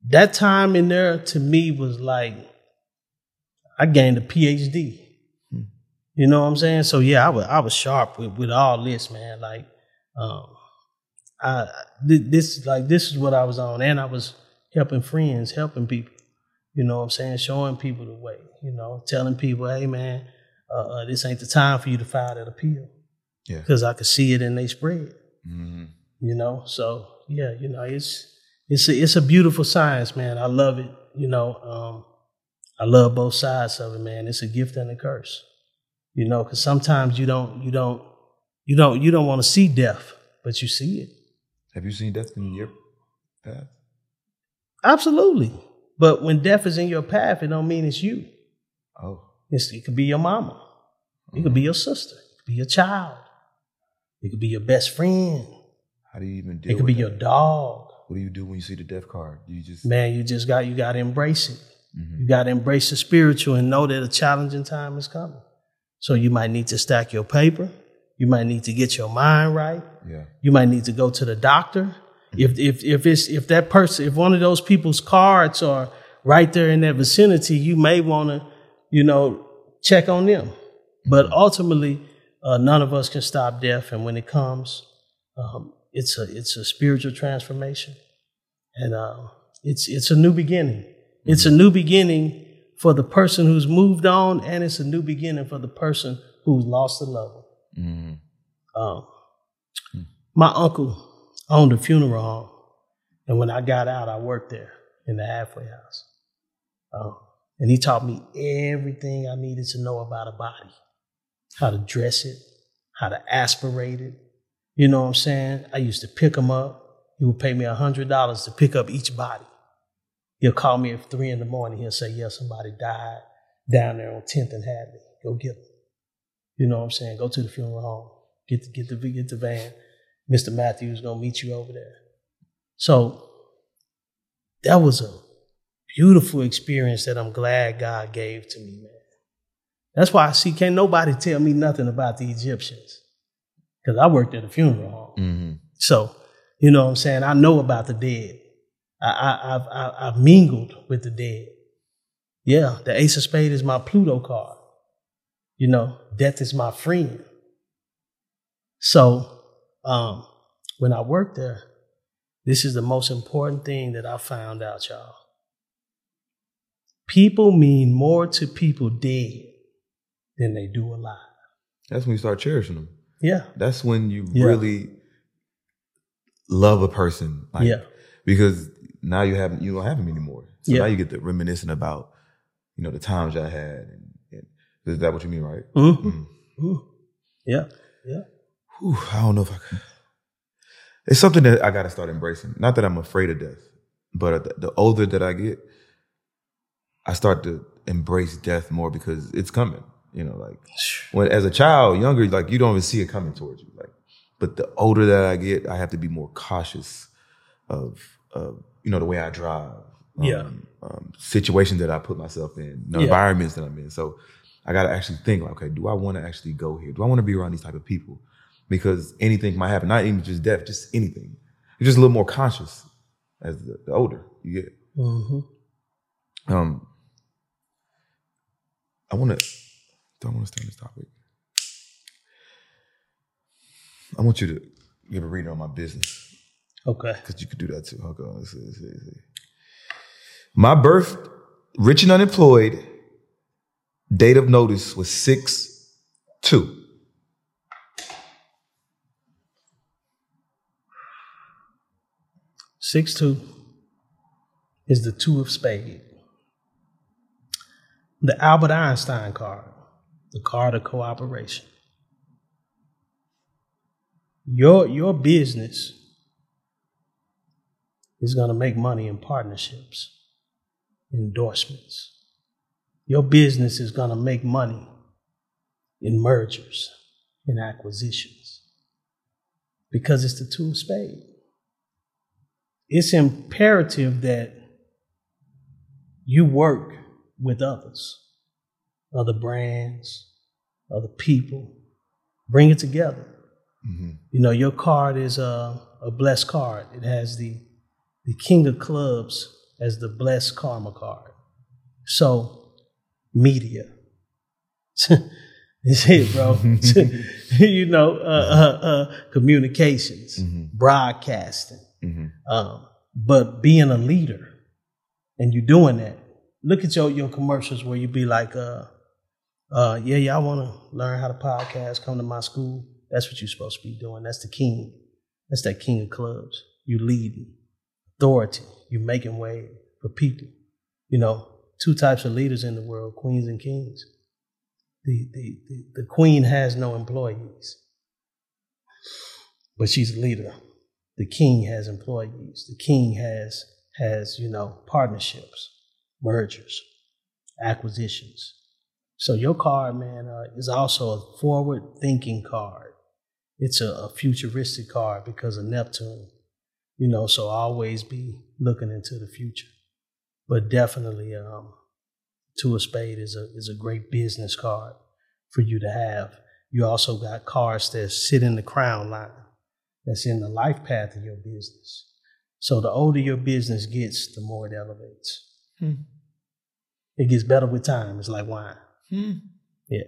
that time in there to me was like I gained a PhD. You know what I'm saying? So yeah, I was I was sharp with, with all this, man. Like, um, I this like this is what I was on, and I was helping friends, helping people. You know what I'm saying? Showing people the way. You know, telling people, hey man, uh, uh, this ain't the time for you to file that appeal Yeah. because I could see it and they spread hmm you know so yeah you know it's it's a, it's a beautiful science man i love it you know um i love both sides of it man it's a gift and a curse you know because sometimes you don't you don't you don't you don't want to see death but you see it Have you seen death in your path? Absolutely. But when death is in your path, it don't mean it's you. Oh. It's, it could be your mama. It could be your sister. It could be your child. It could be your best friend. How do you even deal It could be that? your dog. What do you do when you see the death card? Do you just Man, you just got you got to embrace it. Mm-hmm. You got to embrace the spiritual and know that a challenging time is coming. So you might need to stack your paper. You might need to get your mind right. yeah. You might need to go to the doctor. If if if it's if that person if one of those people's cards are right there in that vicinity, you may want to you know check on them. But ultimately, uh, none of us can stop death, and when it comes, um, it's a it's a spiritual transformation, and uh, it's it's a new beginning. It's a new beginning for the person who's moved on, and it's a new beginning for the person who's lost a loved one. Mm-hmm. Um, my uncle owned a funeral home, and when I got out, I worked there in the halfway house. Um, and he taught me everything I needed to know about a body, how to dress it, how to aspirate it. You know what I'm saying? I used to pick them up. He would pay me a hundred dollars to pick up each body. He'll call me at three in the morning. He'll say, "Yeah, somebody died down there on 10th and Hadley. Go get them." You know what I'm saying? Go to the funeral home. Get the, get the get the van. Mr. Matthews gonna meet you over there. So that was a beautiful experience that I'm glad God gave to me, man. That's why I see can't nobody tell me nothing about the Egyptians. Because I worked at a funeral home. Mm-hmm. So, you know what I'm saying? I know about the dead. I, I, I've, I, I've mingled with the dead. Yeah, the Ace of Spades is my Pluto card. You know, death is my friend. So, um, when I worked there, this is the most important thing that I found out, y'all. People mean more to people dead than they do alive. That's when you start cherishing them. Yeah. That's when you Yeah. really love a person. Like, Yeah. Because now you have you don't have them anymore. So Yeah. now you get to reminiscing about, you know, the times I had. And, and is that what you mean, right? Mm-hmm. Mm. Mm. Yeah. Yeah. Whew, I don't know if I can. It's something that I got to start embracing. Not that I'm afraid of death, but the, the older that I get, I start to embrace death more because it's coming. You know, like when as a child, younger, like you don't even see it coming towards you. Like, but the older that I get, I have to be more cautious of, of you know, the way I drive. um, Yeah. Um, situations that I put myself in, Yeah. environments that I'm in. So I got to actually think, like, okay, do I want to actually go here? Do I want to be around these type of people? Because anything might happen, not even just death, just anything. You're just a little more conscious as the, the older you get. Mm-hmm. Um, I want to. Don't want to stay on this topic. I want you to give a reading on my business Okay. because you could do that too. Hold on. Let's see, let's see, let's see. My birth, rich and unemployed. Date of notice was six two. Six two is the two of spade. The Albert Einstein card, the card of cooperation. Your your business is going to make money in partnerships, endorsements. Your business is going to make money in mergers, in acquisitions, because it's the two of spade it's imperative that you work with others, other brands, other people. Bring it together. You know, your card is a, a blessed card. It has the the king of clubs as the blessed karma card. So, media. It's it, bro. you know, uh, uh, uh, communications, broadcasting, um, but being a leader and you doing that. Look at your your commercials where you be like, uh, uh, yeah, y'all want to learn how to podcast? Come to my school. That's what you're supposed to be doing. That's the king. That's that king of clubs. You leading authority. You making way for people. You know, two types of leaders in the world: queens and kings. The the the, the queen has no employees, but she's a leader. The king has employees. The king has has, you know, partnerships, mergers, acquisitions. So your card, man, uh, is also a forward-thinking card. It's a, a futuristic card because of Neptune, you know. So always be looking into the future. But definitely, um, two of spade is a is a great business card for you to have. You also got cards that sit in the crown line, that's in the life path of your business. So the older your business gets, the more it elevates. Hmm. It gets better with time. It's like wine. Yeah.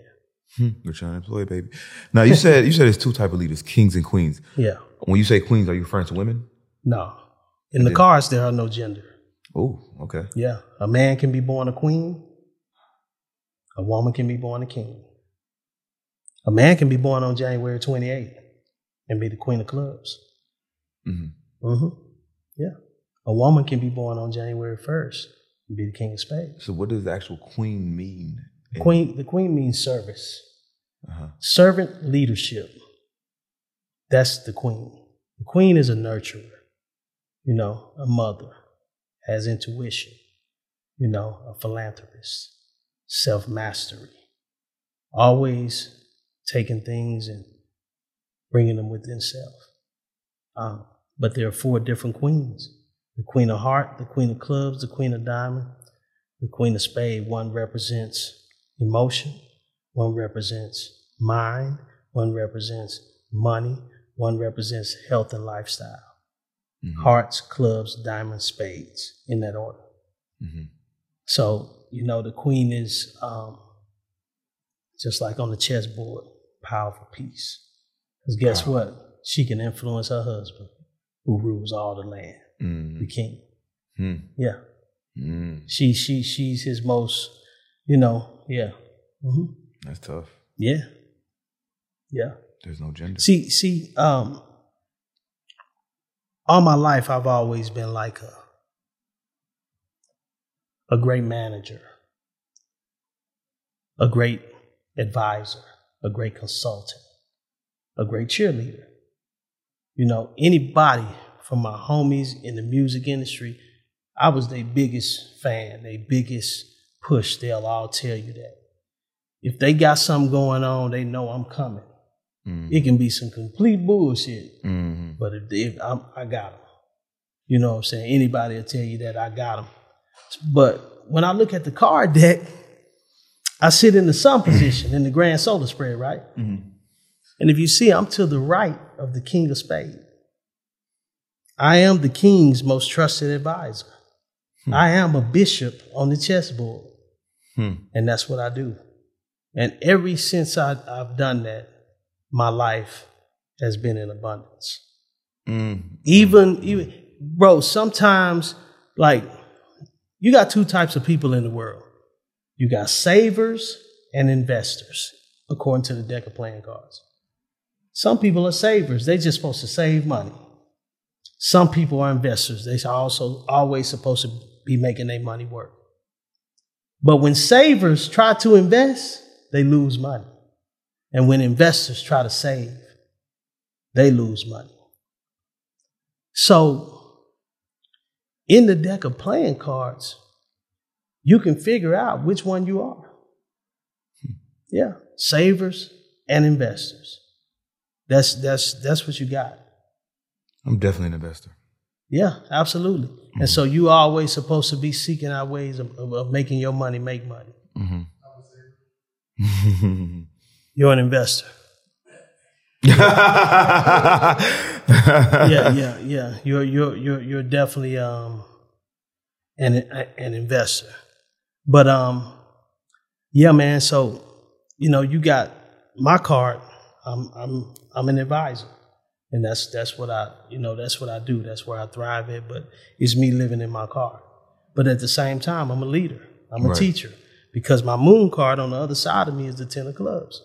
Hmm. We're trying to employ, baby. Now you said you said there's two type of leaders, kings and queens. Yeah. When you say queens, are you referring to women? No. In the cards, there are no gender. Oh, okay. Yeah. A man can be born a queen. A woman can be born a king. A man can be born on January 28th and be the queen of clubs. Mm-hmm. Mm-hmm. Yeah. A woman can be born on January 1st and be the king of spades. So what does the actual queen mean? In- Queen, the queen means service, Uh-huh. servant leadership. That's the queen. The queen is a nurturer, you know, a mother, has intuition, you know, a philanthropist, self mastery, always taking things and bringing them within self. Um, but there are four different queens the queen of heart, the queen of clubs, the queen of diamond, the queen of spade. One represents emotion, one represents mind, one represents money, one represents health and lifestyle. Mhm. Hearts, clubs, diamonds, spades, in that order. Mhm. So, you know, the queen is um, just like on the chessboard, powerful piece. Because guess what? She can influence her husband, who rules all the land, the Mhm. king. Mhm. Yeah. Mhm. She she she's his most, you know, yeah. hmm That's tough. Yeah. Yeah. There's no gender. See, see, um, all my life I've always been like a a great manager, a great advisor, a great consultant, a great cheerleader. You know, anybody from my homies in the music industry, I was their biggest fan, their biggest push. They'll all tell you that. If they got something going on, they know I'm coming. Mhm. It can be some complete bullshit, Mhm. but if, if I'm, I got them, you know what I'm saying? Anybody will tell you that I got them. But when I look at the card deck, I sit in the sun position in the grand solar spread, right? And if you see, I'm to the right of the king of spades. I am the king's most trusted advisor. I am a bishop on the chessboard. Hmm. And that's what I do. And ever since I, I've done that, my life has been in abundance. Mhm. Even, even, bro, sometimes, like, you got two types of people in the world you got savers and investors, according to the deck of playing cards. Some people are savers, they're just supposed to save money. Some people are investors, they're also always supposed to be making their money work. But when savers try to invest, they lose money. And when investors try to save, they lose money. So, in the deck of playing cards, you can figure out which one you are. Yeah, savers and investors. That's that's that's what you got. I'm definitely an investor. Yeah, absolutely. And so you always supposed to be seeking out ways of, of, of making your money make money. Mhm. You're an investor. yeah, yeah, yeah. You're you're you're you're definitely um an an investor. But um yeah, man, so you know, you got my card. I'm I'm I'm an advisor. And that's that's what I you know, that's what I do. That's where I thrive at, but it's me living in my car. But at the same time, I'm a leader. I'm a Right. teacher because my moon card on the other side of me is the ten of clubs.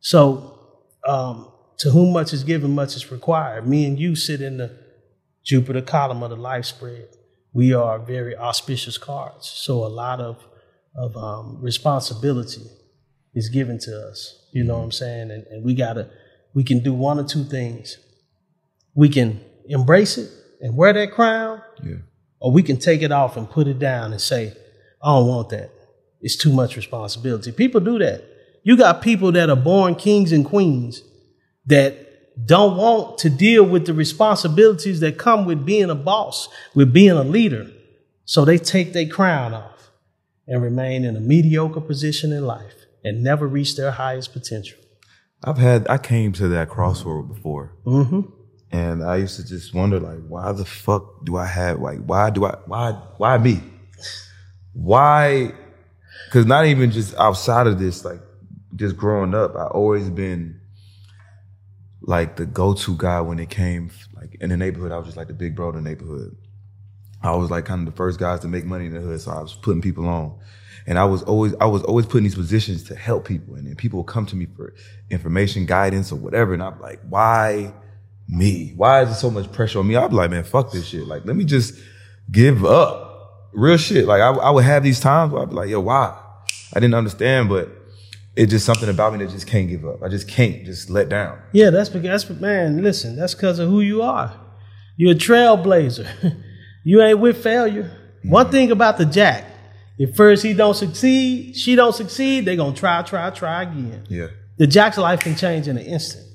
So, um, to whom much is given, much is required. Me and you sit in the Jupiter column of the life spread. We are very auspicious cards. So a lot of of um, responsibility is given to us. You know what I'm saying? And, and we gotta we can do one or two things. We can embrace it and wear that crown, yeah. Or we can take it off and put it down and say, I don't want that. It's too much responsibility. People do that. You got people that are born kings and queens that don't want to deal with the responsibilities that come with being a boss, with being a leader. So they take their crown off and remain in a mediocre position in life and never reach their highest potential. I've had I came to that crossroad before. Mm-hmm. And I used to just wonder like why the fuck do I have like why do I why why me? Why cuz not even just outside of this like just growing up I always been like the go-to guy when it came like in the neighborhood I was just like the big bro the neighborhood. I was like kind of the first guys to make money in the hood so I was putting people on. And I was always I was always put in these positions to help people and then people would come to me for information, guidance or whatever and I'm like why me? Why is there so much pressure on me? I'd be like, man, fuck this shit. Like, let me just give up. Real shit. Like, I, I would have these times where I'd be like, yo, why? I didn't understand, but it's just something about me that just can't give up. I just can't just let down. Yeah, that's because, that's, man, listen, that's because of who you are. You're a trailblazer. you ain't with failure. Mm-hmm. One thing about the Jack, if first he don't succeed, she don't succeed, they gonna try, try, try again. Yeah. The Jack's life can change in an instant.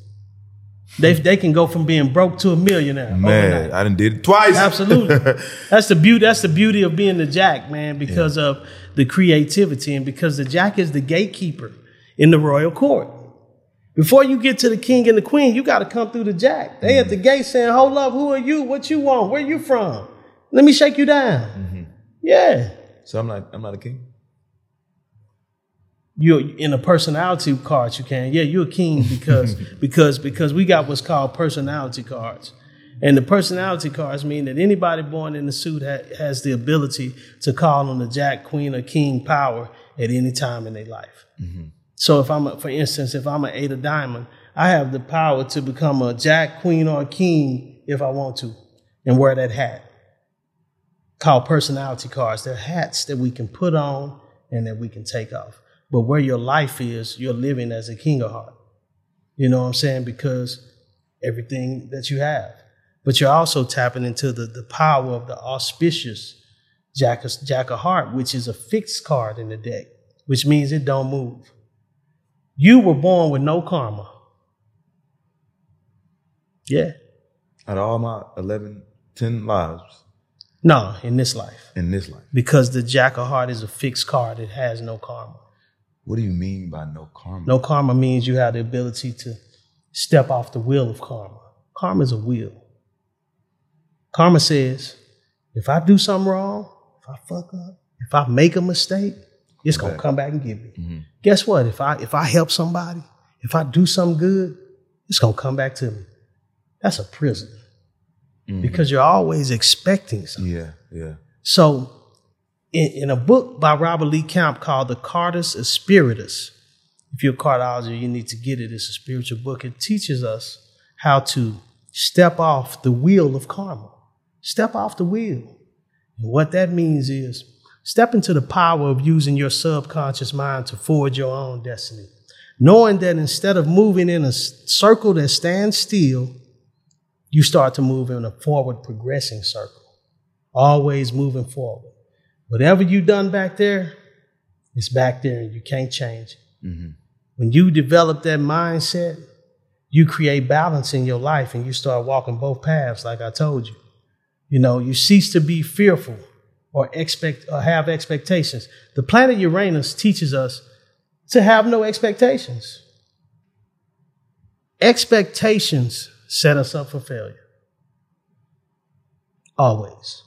They they can go from being broke to a millionaire. Man, overnight. I done did it twice. Absolutely. that's the beauty. That's the beauty of being the Jack, man, because yeah. of the creativity and because the Jack is the gatekeeper in the royal court. Before you get to the king and the queen, you got to come through the Jack. They mm-hmm. at the gate saying, "Hold up, who are you? What you want? Where you from? Let me shake you down." Mm-hmm. Yeah. So I'm not. I'm not a king you're in a personality cards you can. Yeah you're a king because because because we got what's called personality cards. And the personality cards mean that anybody born in the suit ha- has the ability to call on the jack queen or king power at any time in their life. Mm-hmm. so if i'm a, for instance if i'm an eight of diamond i have the power to become a jack queen or king if i want to and wear that hat. Called personality cards. They're hats that we can put on and that we can take off but where your life is, you're living as a king of heart. You know what I'm saying? Because everything that you have. But you're also tapping into the, the power of the auspicious Jack of, Jack of Heart, which is a fixed card in the deck, which means it don't move. You were born with no karma. Yeah. Out of all my 11, 10 lives. No, in this life. In this life. Because the Jack of Heart is a fixed card. It has no karma. What do you mean by no karma? No karma means you have the ability to step off the wheel of karma. Karma is a wheel. Karma says, if I do something wrong, if I fuck up, if I make a mistake, it's gonna come back and get me. Mm-hmm. Guess what? If I if I help somebody, if I do something good, it's gonna come back to me. That's a prison. Mm-hmm. Because you're always expecting something. Yeah, yeah. So in, in a book by Robert Lee Camp called The Cardus Spiritus. If you're a cardologist, you need to get it. It's a spiritual book. It teaches us how to step off the wheel of karma. Step off the wheel. And what that means is step into the power of using your subconscious mind to forge your own destiny. Knowing that instead of moving in a circle that stands still, you start to move in a forward progressing circle, always moving forward. Whatever you done back there, it's back there and you can't change it. Mm-hmm. When you develop that mindset, you create balance in your life and you start walking both paths, like I told you. You know, you cease to be fearful or expect or have expectations. The planet Uranus teaches us to have no expectations. Expectations set us up for failure. Always.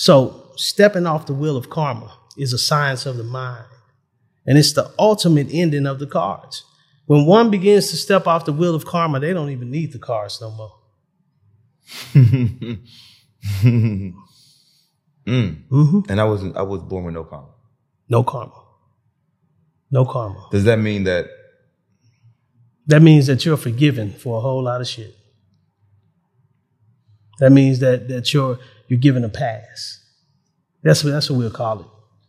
So stepping off the wheel of karma is a science of the mind. And it's the ultimate ending of the cards. When one begins to step off the wheel of karma, they don't even need the cards no more. mm. mm-hmm. And I wasn't I was born with no karma. No karma. No karma. Does that mean that that means that you're forgiven for a whole lot of shit. That means that that you're you're given a pass. That's what, that's what we'll call it.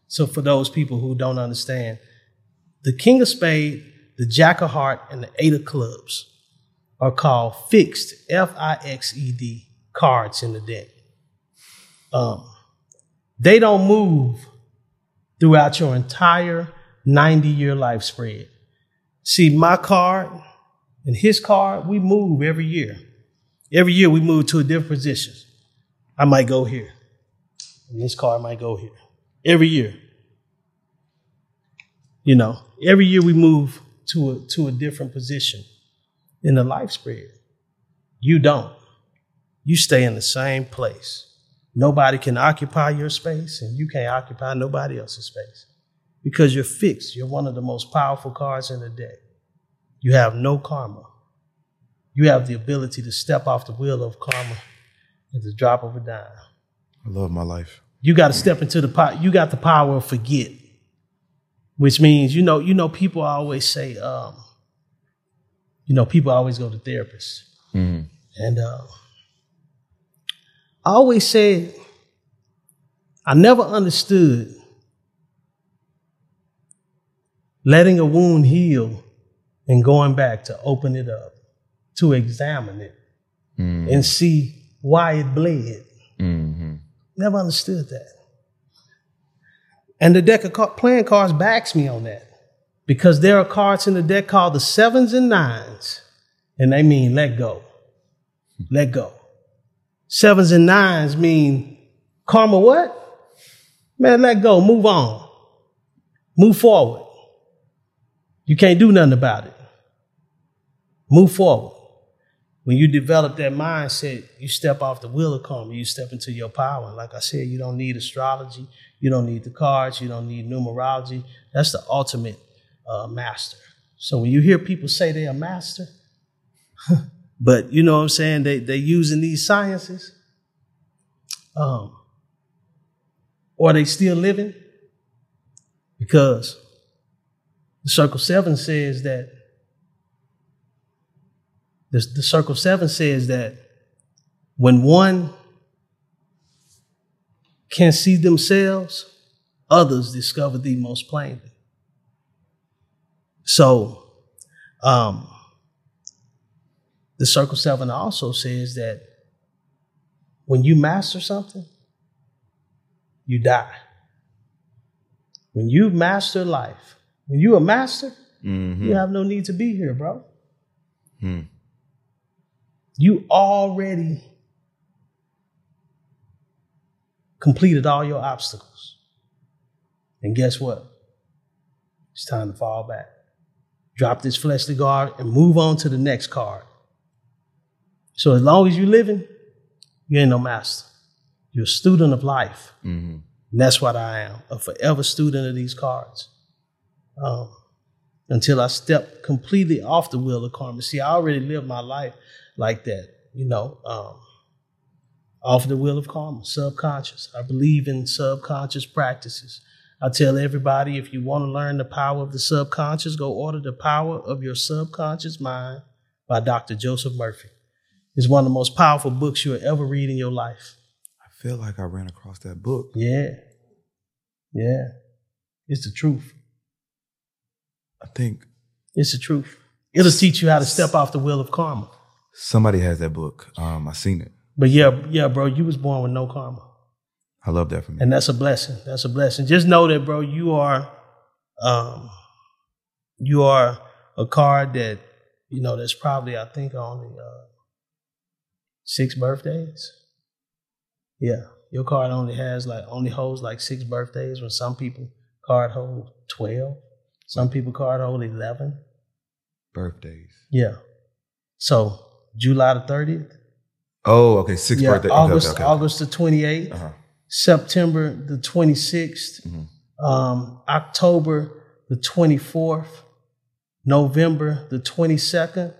So for those people who don't understand, the King of Spade, the Jack of Heart, and the Eight of Clubs are called fixed, F I X E D, cards in the deck. Um, they don't move throughout your entire 90 year life spread. See, my card and his card, we move every year. Every year we move to a different position. I might go here, and this card might go here. Every year. You know, every year we move to a, to a different position in the life spread. You don't. You stay in the same place. Nobody can occupy your space, and you can't occupy nobody else's space because you're fixed. You're one of the most powerful cards in the deck. You have no karma. You have the ability to step off the wheel of karma at a drop of a dime. I love my life. You got to step into the pot. You got the power of forget, which means you know. You know, people always say, um, you know, people always go to therapists, and uh, I always said, I never understood letting a wound heal and going back to open it up, to examine it and see why it bled. Never understood that. And the deck of playing cards backs me on that because there are cards in the deck called the sevens and nines, and they mean let go. Let go. Sevens and nines mean karma what? Man, let go, move on, move forward. You can't do nothing about it. Move forward. When you develop that mindset, you step off the wheel of karma, you step into your power. And like I said, you don't need astrology, you don't need the cards, you don't need numerology. That's the ultimate uh, master. So when you hear people say they're a master, but you know what I'm saying, they they using these sciences, um, or they still living, because the circle seven says that the, the circle seven says that when one can see themselves, others discover thee most plainly. So, um, the circle seven also says that when you master something, you die. When you master life, when you a master, you have no need to be here, bro. You already completed all your obstacles. And guess what? It's time to fall back. Drop this fleshly guard and move on to the next card. So as long as you're living, you ain't no master. You're a student of life. And that's what I am, a forever student of these cards. Um, until I step completely off the wheel of karma. See, I already lived my life like that, you know, um, off the wheel of karma, subconscious. I believe in subconscious practices. I tell everybody if you want to learn the power of the subconscious, go order The Power of Your Subconscious Mind by Dr. Joseph Murphy. It's one of the most powerful books you'll ever read in your life. I feel like I ran across that book. Yeah. Yeah. It's the truth. I think It's the truth. It'll teach you how to step off the wheel of karma. Somebody has that book. Um, I seen it. But yeah, yeah, bro, you was born with no karma. I love that for me. And that's a blessing. That's a blessing. Just know that, bro, you are um you are a card that, you know, that's probably I think only uh six birthdays. Yeah. Your card only has like only holds like six birthdays when some people card hold twelve. Some people card hold eleven. Birthdays. Yeah. So July the thirtieth. Oh, okay. Sixth Yeah, birthday. August okay, okay, okay. August the twenty eighth. Uh-huh. September the 26th, Mm-hmm. um, October the 24th, November the 22nd,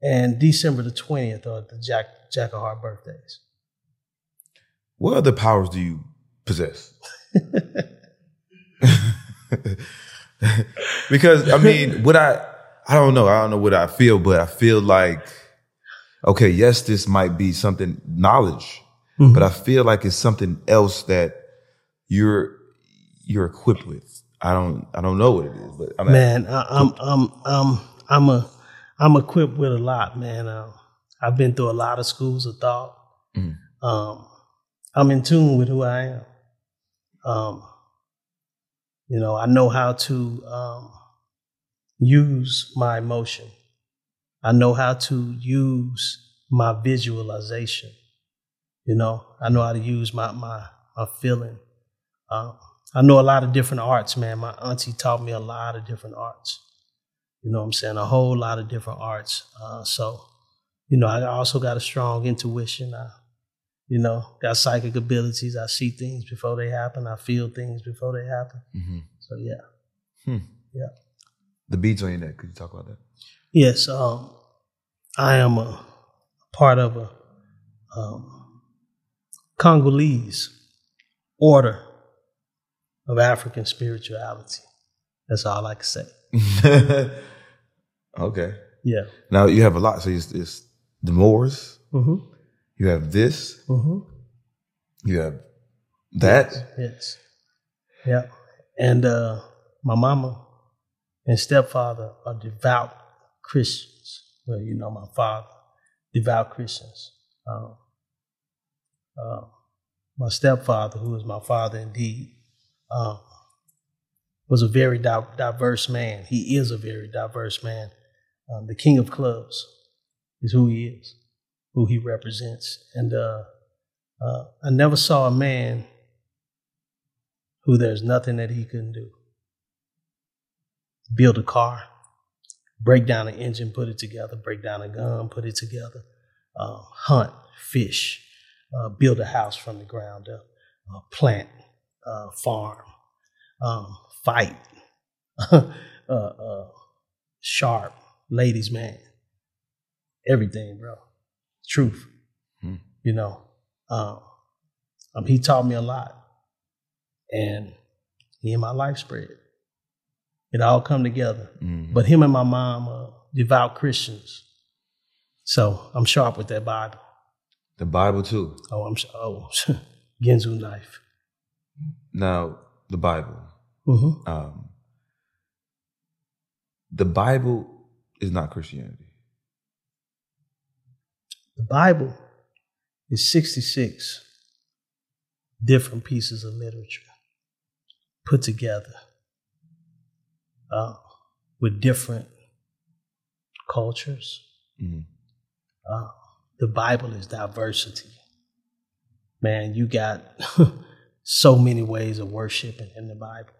and December the 20th are the Jack Jack of Heart birthdays. What other powers do you possess? because I mean, what I I don't know. I don't know what I feel, but I feel like okay, yes, this might be something knowledge, but I feel like it's something else that you're you're equipped with. I don't I don't know what it is, but I mean, Man, I, I'm I'm I'm I'm a I'm equipped with a lot, man. Uh, I've been through a lot of schools of thought. Um, I'm in tune with who I am. Um, you know, I know how to um, use my emotion. I know how to use my visualization. You know, I know how to use my my my feeling. Um, I know a lot of different arts, man. My auntie taught me a lot of different arts. You know what I'm saying? A whole lot of different arts. Uh, so, you know, I also got a strong intuition. I, you know, got psychic abilities. I see things before they happen. I feel things before they happen. Mm-hmm. So, yeah. Hmm. Yeah. The beads on your neck. Could you talk about that? Yes. Um, I am a part of a um, Congolese order of African spirituality. That's all I can say. okay. Yeah. Now you have a lot. So it's, it's the Moors. Mm-hmm. You have this. Mm-hmm. You have that. Yes. Yeah. And uh, my mama and stepfather are devout Christians. Well, you know, my father, devout Christians. Um, uh, my stepfather, who is my father indeed, um, was a very di- diverse man. He is a very diverse man. Um, the king of clubs is who he is, who he represents. And uh, uh, I never saw a man who there's nothing that he couldn't do. Build a car, break down an engine, put it together, break down a gun, put it together, uh, hunt, fish, uh, build a house from the ground up, uh, plant, uh, farm, um, fight, uh, uh, sharp, ladies' man, everything, bro. Truth, Hmm. you know. Um, um, he taught me a lot, and he and my life spread. It all come together. Mhm. But him and my mom are devout Christians, so I'm sharp with that Bible. The Bible too. Oh, I'm oh Ginsu knife. Now the Bible. hmm Um, the Bible is not Christianity. The Bible is 66 different pieces of literature put together uh, with different cultures. Mhm. Uh, the Bible is diversity. Man, you got so many ways of worshiping in the Bible.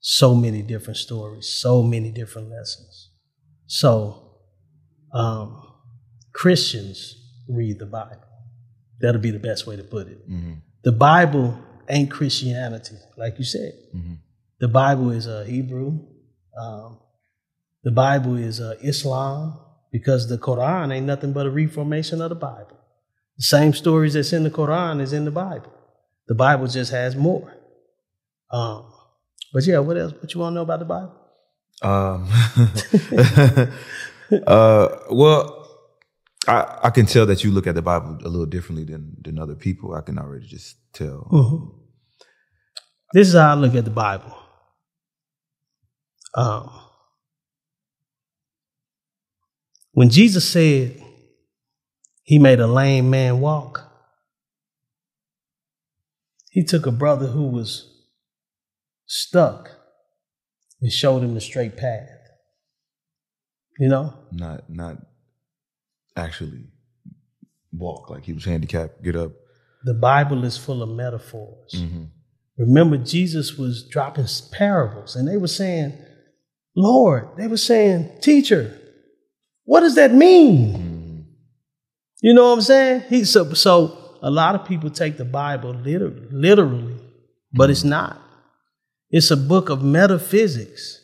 So many different stories, so many different lessons. So, um, Christians read the Bible. That'll be the best way to put it. Mhm. The Bible ain't Christianity, like you said. Mhm. The Bible is uh, Hebrew. Um, the Bible is uh, Islam because the Quran ain't nothing but a reformation of the Bible. The same stories that's in the Quran is in the Bible. The Bible just has more. Um, but yeah, what else? What you want to know about the Bible? Um, uh, well, I, I can tell that you look at the Bible a little differently than than other people. I can already just tell. Mhm. This is how I look at the Bible. Um, when Jesus said he made a lame man walk, he took a brother who was stuck and showed him the straight path. You know? Not not actually walk like he was handicapped. Get up. The Bible is full of metaphors. hmm Remember, Jesus was dropping parables, and they were saying, Lord, they were saying, Teacher, what does that mean? You know what I'm saying? He, so, so a lot of people take the Bible literally, literally but it's not. It's a book of metaphysics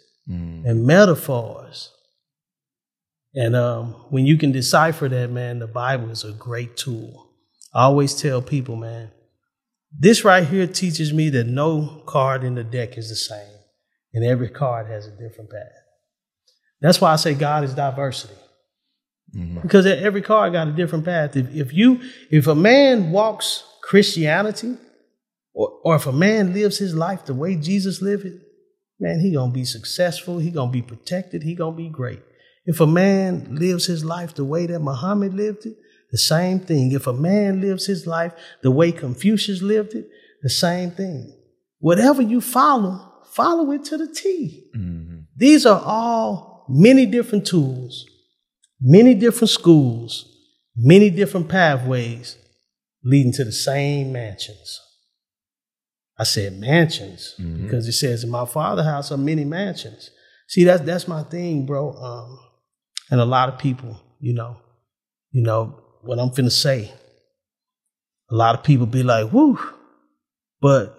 and metaphors. And um, when you can decipher that, man, the Bible is a great tool. I always tell people, man, this right here teaches me that no card in the deck is the same, and every card has a different path. That's why I say God is diversity, mm-hmm. because every card got a different path. If, if you, if a man walks Christianity, or, or if a man lives his life the way Jesus lived it, man, he gonna be successful. He gonna be protected. He gonna be great. If a man lives his life the way that Muhammad lived it, The same thing. If a man lives his life the way Confucius lived it, the same thing. Whatever you follow, follow it to the T. Mm-hmm. These are all many different tools, many different schools, many different pathways leading to the same mansions. I said mansions because it says in my father's house are many mansions. See, that's that's my thing, bro. Um, and a lot of people, you know, you know what I'm finna say. A lot of people be like, "Woo," but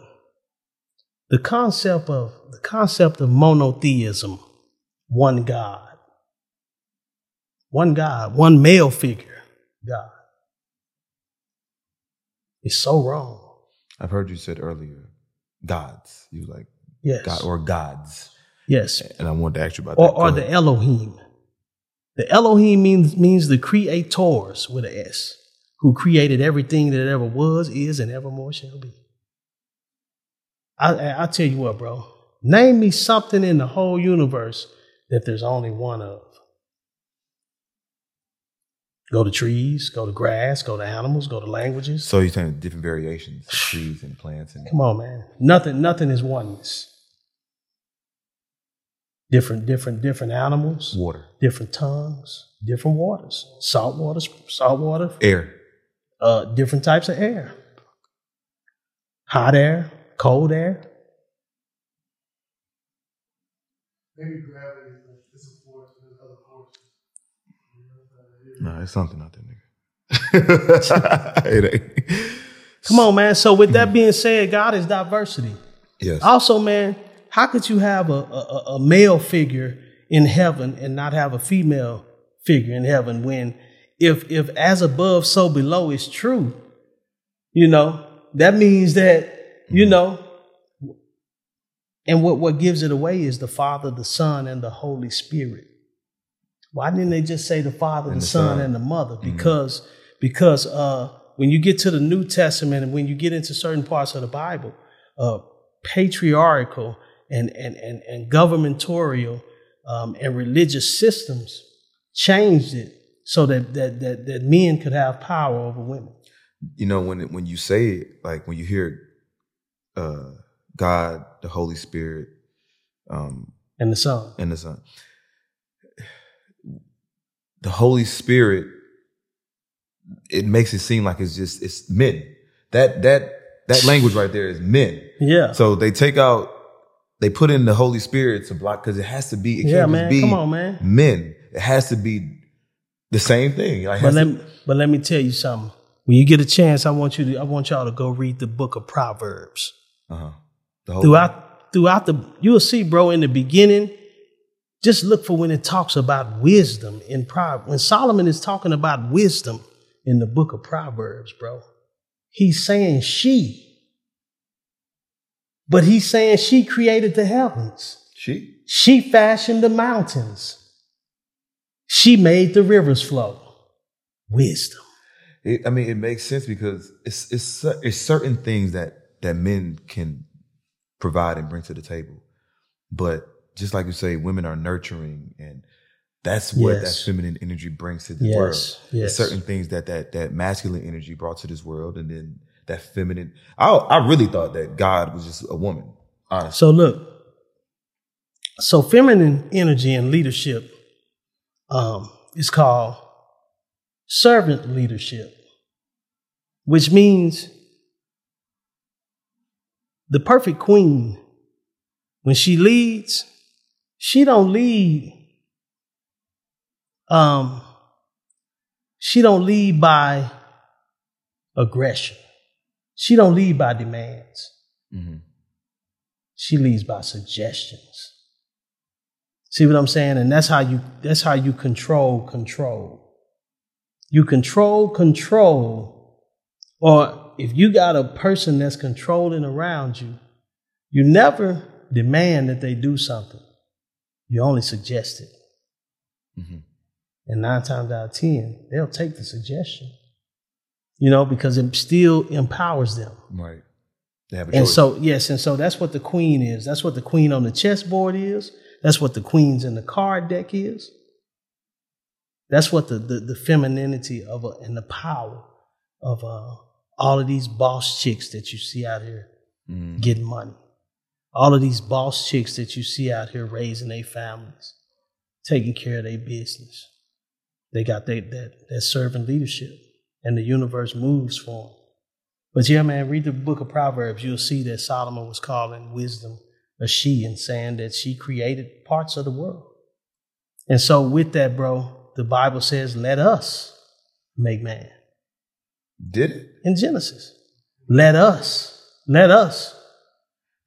the concept of the concept of monotheism, one God, one God, one male figure, God, is so wrong. I've heard you said earlier, gods. You like Yes, God or gods, yes, and I wanted to ask you about or that. or the. Elohim. The Elohim means means the creators with a S, who created everything that ever was, is, and evermore shall be. I I I'll tell you what, bro. Name me something in the whole universe that there's only one of. Go to trees, go to grass, go to animals, go to languages. So you're saying different variations of trees and plants and Come on, man. Nothing, nothing is oneness. Different, different, different animals, water, different tongues, different waters. Salt water, salt water, air. uh, different types of air. Hot air, cold air. Maybe gravity is a force and there's other forces. No, it's something out there, nigga. it ain't. Come on, man. So with that being said, God is diversity. Yes. Also, man, how could you have a, a, a male figure in heaven and not have a female figure in heaven when if if as above so below is true, you know, that means that, you know, and what, what gives it away is the Father, the Son, and the Holy Spirit. Why didn't they just say the Father, the, And the Son, Son. and the Mother? Because because uh, when you get to the New Testament and when you get into certain parts of the Bible, uh, patriarchal and and and, and governmentorial um, and religious systems changed it so that, that that that men could have power over women. you know when it, when you say it, like when you hear uh, God, the Holy Spirit, um, And the Son. and the Son, the Holy Spirit, it makes it seem like it's just it's men. That that that language right there is men. Yeah. So they take out, they put in the Holy Spirit to block because it has to be. It Yeah, can't man. just be Come on, man. men. It has to be the same thing. Like, But let, to- me, but let me tell you something. When you get a chance, I want you to I want y'all to go read the book of Proverbs. Uh-huh. Throughout throughout the you'll see, bro, in the beginning, just look for when it talks about wisdom in Proverbs. When Solomon is talking about wisdom in the book of Proverbs, bro, he's saying she. But he's saying she created the heavens. she. She fashioned the mountains. She made the rivers flow. Wisdom. It, I mean, it makes sense because it's it's it's certain things that that men can provide and bring to the table, but just like you say, women are nurturing, and that's what Yes. that feminine energy brings to the Yes, world. yes. Certain things that that that masculine energy brought to this world, and then that feminine. I I really thought that God was just a woman. Honestly, So look, so feminine energy and leadership um, is called servant leadership, which means the perfect queen, when she leads, she don't lead. Um, she don't lead by aggression. She don't lead by demands. Mhm. She leads by suggestions. See what I'm saying? And that's how you that's how you control control. You control control. Or if you got a person that's controlling around you, you never demand that they do something. You only suggest it. Mhm. And nine times out of ten, they'll take the suggestion. You know, because it still empowers them. right. They have a And choice. so, yes, and so that's what the queen is. That's what the queen on the chessboard is. That's what the queens in the card deck is. That's what the the, the femininity of a, and the power of uh, all of these boss chicks that you see out here mm-hmm. getting money. All of these boss chicks that you see out here raising their families, taking care of their business. They got they, that that servant leadership, and the universe moves for them. But yeah, man, read the book of Proverbs. You'll see that Solomon was calling wisdom a she and saying that she created parts of the world. And so, with that, bro, the Bible says, let us make man. Did it? In Genesis, let us, let us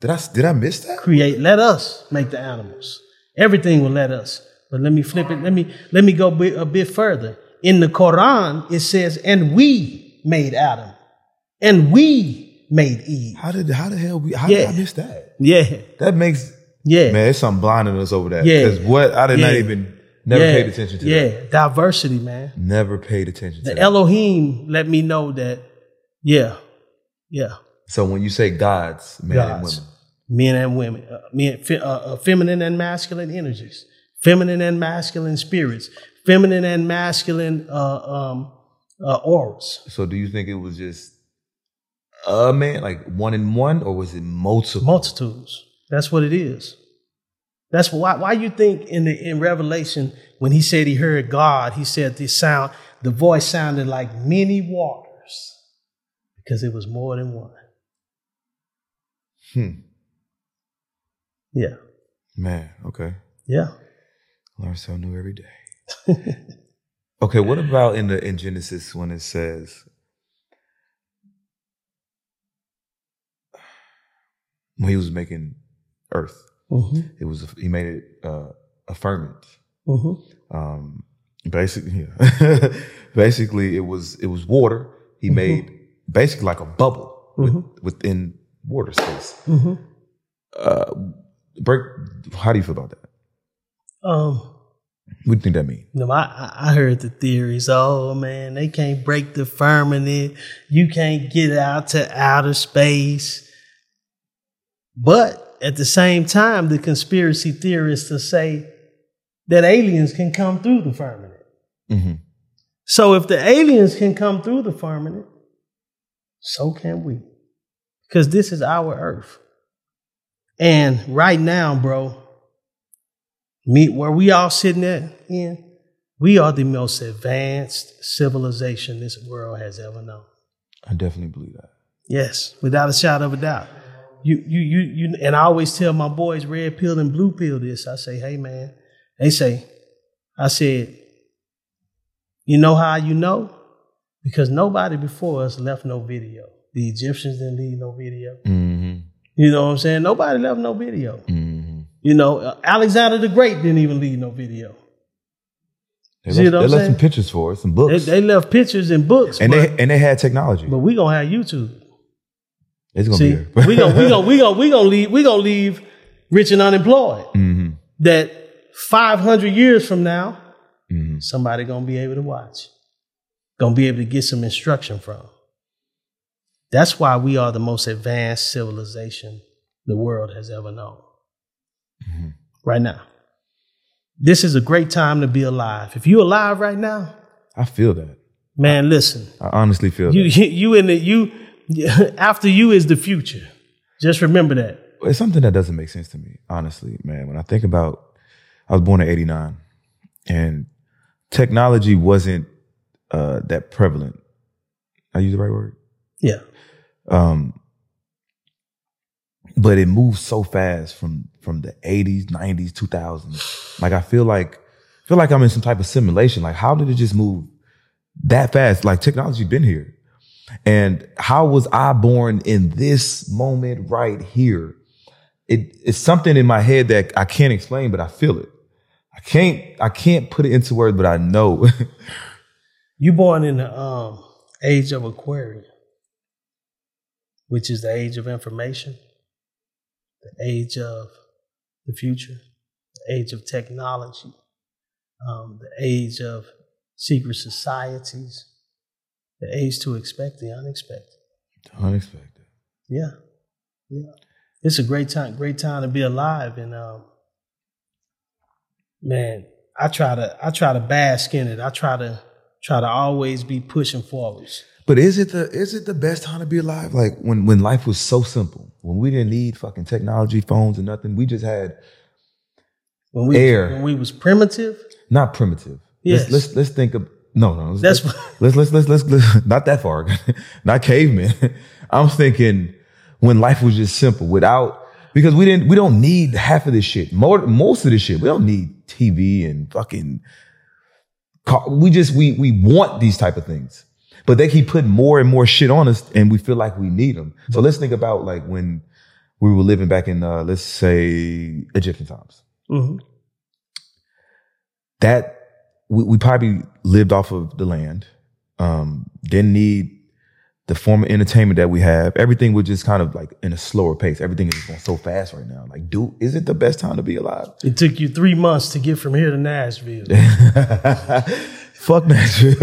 Did I did I miss that? create, let us make the animals. Everything will let us. But let me flip it. Let me, let me go a bit further. In the Quran, it says, and we made Adam and we made Eve. How did how the hell we how Yeah. did I miss that? Yeah. That makes Yeah. man, there's something blinding us over that. Yeah. Because what I did not even never yeah. paid attention to Yeah. that. Yeah, diversity, man. Never paid attention to that. The that. Elohim let me know that, yeah, yeah, so when you say gods, men and gods, women. men and women, uh, men, fe- uh, uh, feminine and masculine energies, feminine and masculine spirits, feminine and masculine uh, um, uh, auras. So do you think it was just a man, like one in one, or was it multiple? multitudes. That's what it is. That's why why you think in the in Revelation when he said he heard God, he said the sound, the voice sounded like many waters because it was more than one. Hmm. Yeah, Man, okay. yeah. Learn something new every day. okay, what about in the in Genesis when it says when he was making earth, hmm it was he made it uh, a firmament. hmm Um, basically, yeah. basically it was it was water. He Mm-hmm. made basically like a bubble with, within water space. hmm Uh, break. How do you feel about that? Um, What do you think that means? no, I I- I heard the theories. Oh man, they can't break the firmament. You can't get out to outer space. But at the same time, the conspiracy theorists to say that aliens can come through the firmament. Mm-hmm. So if the aliens can come through the firmament, so can we. Because this is our earth. And right now, bro, me where we all sitting at in, we are the most advanced civilization this world has ever known. I definitely believe that. Yes, without a shadow of a doubt. You, you, you, you, and I always tell my boys red pill and blue pill this. I say, hey man, they say, I said, you know how you know? Because nobody before us left no video. The Egyptians didn't leave no video. Mm-hmm. You know what I'm saying? Nobody left no video. Mm-hmm. You know, uh, Alexander the Great didn't even leave no video. They left, what I'm they left some pictures for us, some They, books, they left pictures and books, and but, they and they had technology. but we gonna have YouTube. It's gonna See, be we gonna we gonna we gonna we gonna leave we gonna leave rich and unemployed. Mhm. That five hundred years from now, Mhm. somebody gonna be able to watch, gonna be able to get some instruction from. That's why we are the most advanced civilization the world has ever known. Right now, this is a great time to be alive. If you're alive right now, I feel that. man, listen. I honestly feel You that. you, you in the you after you is the future. Just remember that. It's something that doesn't make sense to me, honestly, man. When I think about, I was born in '89, and technology wasn't uh, that prevalent. I use the right word. Yeah. Um, but it moves so fast from from the 80s, 90s, 2000s. Like I feel like feel like I'm in some type of simulation. Like how did it just move that fast? Like technology been here. And how was I born in this moment right here? It, it's something in my head that I can't explain, but I feel it. I can't I can't put it into words, but I know. You born in the um, age of Aquarius, which is the age of information, the age of the future, the age of technology, um, the age of secret societies, the age to expect the unexpected. Unexpected. Yeah, yeah. It's a great time, great time to be alive. And um, man, I try to I try to bask in it. I try to try to always be pushing forwards. But is it the is it the best time to be alive? Like when when life was so simple, when we didn't need fucking technology, phones, and nothing. We just had When we Air. when we was primitive, not primitive. Yes. Let's let's, let's think of no no. Let's, That's let's, let's let's let's let's not that far. not cavemen. I'm thinking when life was just simple without because we didn't we don't need half of this shit. More most of this shit. We don't need TV and fucking car. We just we we want these type of things. But they keep putting more and more shit on us and we feel like we need them. So let's think about like when we were living back in uh let's say Egyptian times Mhm. that we, we probably lived off of the land, um, didn't need the form of entertainment that we have. Everything was just kind of like in a slower pace. Everything is going so fast right now. Like, dude, is it the best time to be alive? it took you three months to get from here to Nashville. Fuck Nashville.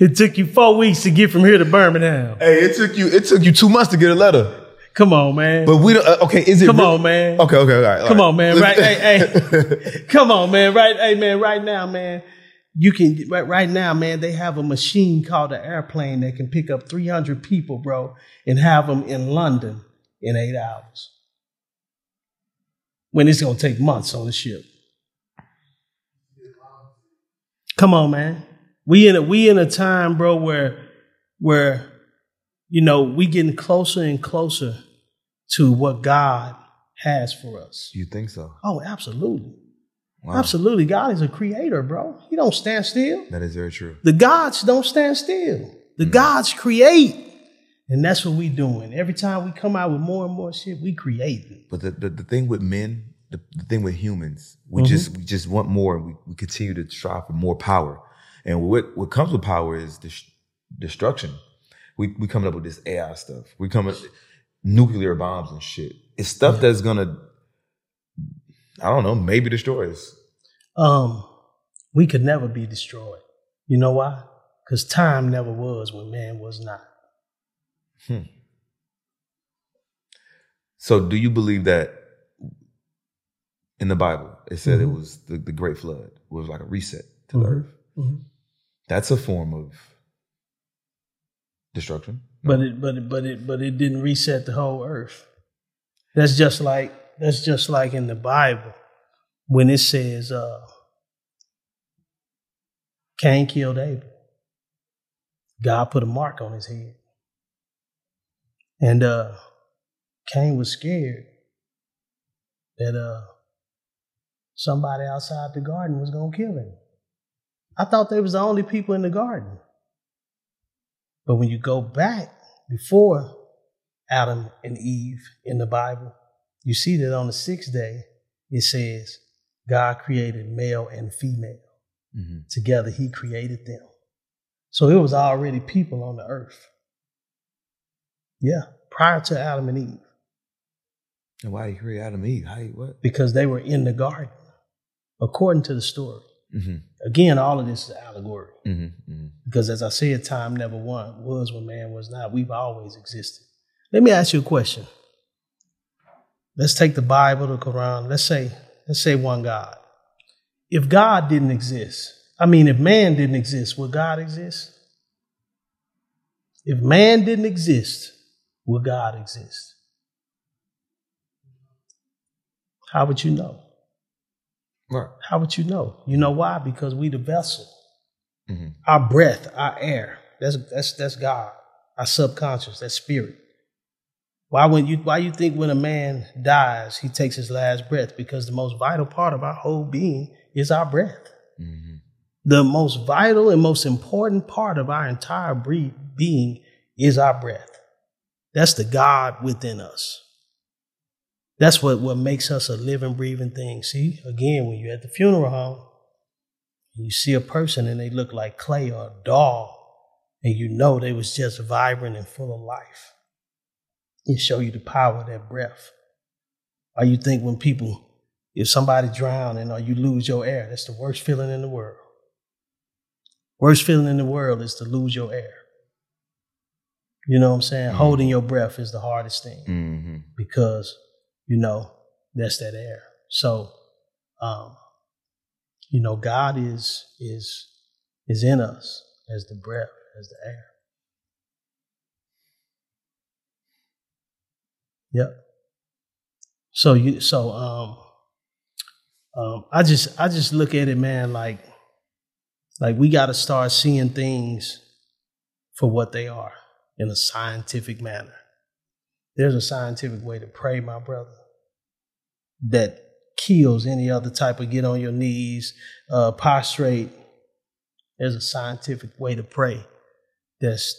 it took you four weeks to get from here to Birmingham. hey, it took you it took you two months to get a letter. Come on, man. But we don't. Uh, okay, is it? Come on, man. Okay, okay, all right. all Come right. on, man. Right, hey, hey. Come on, man. Right, hey, man. Right now, man. You can right, right now, man. They have a machine called an airplane that can pick up 300 people, bro, and have them in London in eight hours. When it's gonna take months on the ship. Come on, man. We in a we in a time, bro, where where you know we getting closer and closer to what God has for us. You think so? Oh, absolutely. Wow. Absolutely. God is a creator, bro. He don't stand still. That is very true. The gods don't stand still. The gods create. And that's what we're doing. Every time we come out with more and more shit, we create. But the, the, the thing with men, the, the thing with humans, we Mm-hmm. just we just want more, and we, we continue to strive for more power. And what what comes with power is dis- destruction. We we coming up with this AI stuff. We coming nuclear bombs and shit. It's stuff that's gonna, I don't know, maybe destroy us. Um, we could never be destroyed. You know why? Because time never was when man was not. Hmm. So, do you believe that in the Bible it said Mm-hmm. it was the, the Great Flood was like a reset to the Mhm. earth? Mhm. That's a form of destruction. But it but it but it but it didn't reset the whole earth. That's just like that's just like in the Bible when it says uh Cain killed Abel. God put a mark on his head. And uh Cain was scared that uh somebody outside the garden was gonna kill him. I thought they was the only people in the garden. But when you go back before Adam and Eve in the Bible, you see that on the sixth day, it says God created male and female. Mhm. Together, He created them. So it was already people on the earth. Yeah, prior to Adam and Eve, And why you create Adam and Eve? How what? because they were in the garden, according to the story. Mm-hmm. Again, all of this is allegory. Mm-hmm. Mm-hmm. Because as I said, time never won, was when man was not. We've always existed. Let me ask you a question. Let's take the Bible, the Quran. Let's say, let's say one God. If God didn't exist, I mean, if man didn't exist, would God exist? If man didn't exist, would God exist? How would you know? Right. How would you know? You know why? Because we the vessel. Mhm. Our breath, our air. That's that's that's God. Our subconscious, that spirit. Why when you why you think when a man dies, he takes his last breath? Because the most vital part of our whole being is our breath. Mm-hmm. The most vital and most important part of our entire being is our breath. That's the God within us. That's what, what makes us a living, breathing thing. See, again, when you're at the funeral home, you see a person and they look like clay or a doll, and you know they was just vibrant and full of life. It show you the power of that breath. Or you think when people, if somebody drowning or you lose your air, that's the worst feeling in the world. Worst feeling in the world is to lose your air. You know what I'm saying? Holding your breath is the hardest thing Mm-hmm. because, you know, that's that air. So, um, you know, God is is is in us as the breath, as the air. Yep. So you so um um I just I just look at it, man, like like we gotta start seeing things for what they are in a scientific manner. There's a scientific way to pray, my brother, that kills any other type of get on your knees, uh, prostrate. There's a scientific way to pray that's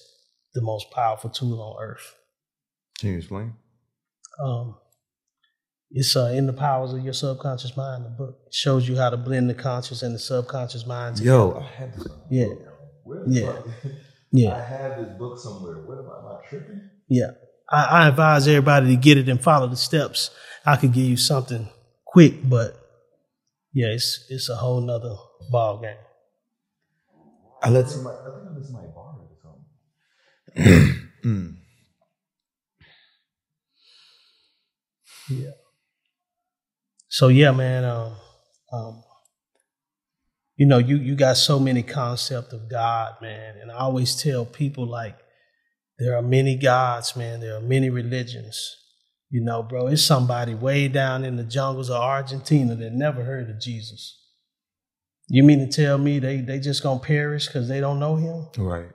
the most powerful tool on earth. Can you explain? Um, it's uh, in the powers of your subconscious mind. The book it shows you how to blend the conscious and the subconscious mind. together. Yo, I have this. Yeah. Where Yeah. fuck- I have this book somewhere. What am I, am I tripping? yeah. I, I advise everybody to get it and follow the steps. I could give you something quick, but yeah, it's it's a whole nother ball game. I let somebody. I think I let somebody borrow it or something. Mm. Yeah. So yeah, man. Um, um, you know, you you got so many concept of God, man, and I always tell people like there are many gods, man. There are many religions. You know, bro, it's somebody way down in the jungles of Argentina that never heard of Jesus. You mean to tell me they they just gonna perish because they don't know Him? Right.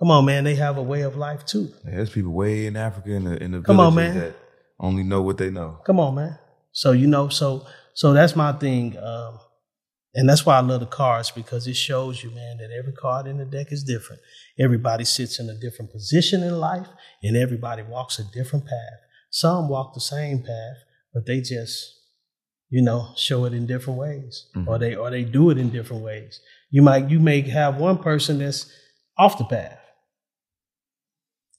Come on, man. They have a way of life too. Yeah, there's people way in Africa in the in the Come on, man. that only know what they know. Come on, man. So you know, so so that's my thing, um, and that's why I love the cards because it shows you, man, that every card in the deck is different. Everybody sits in a different position in life, and everybody walks a different path. Some walk the same path, but they just, you know, show it in different ways, mm-hmm. or they or they do it in different ways. You might you may have one person that's off the path.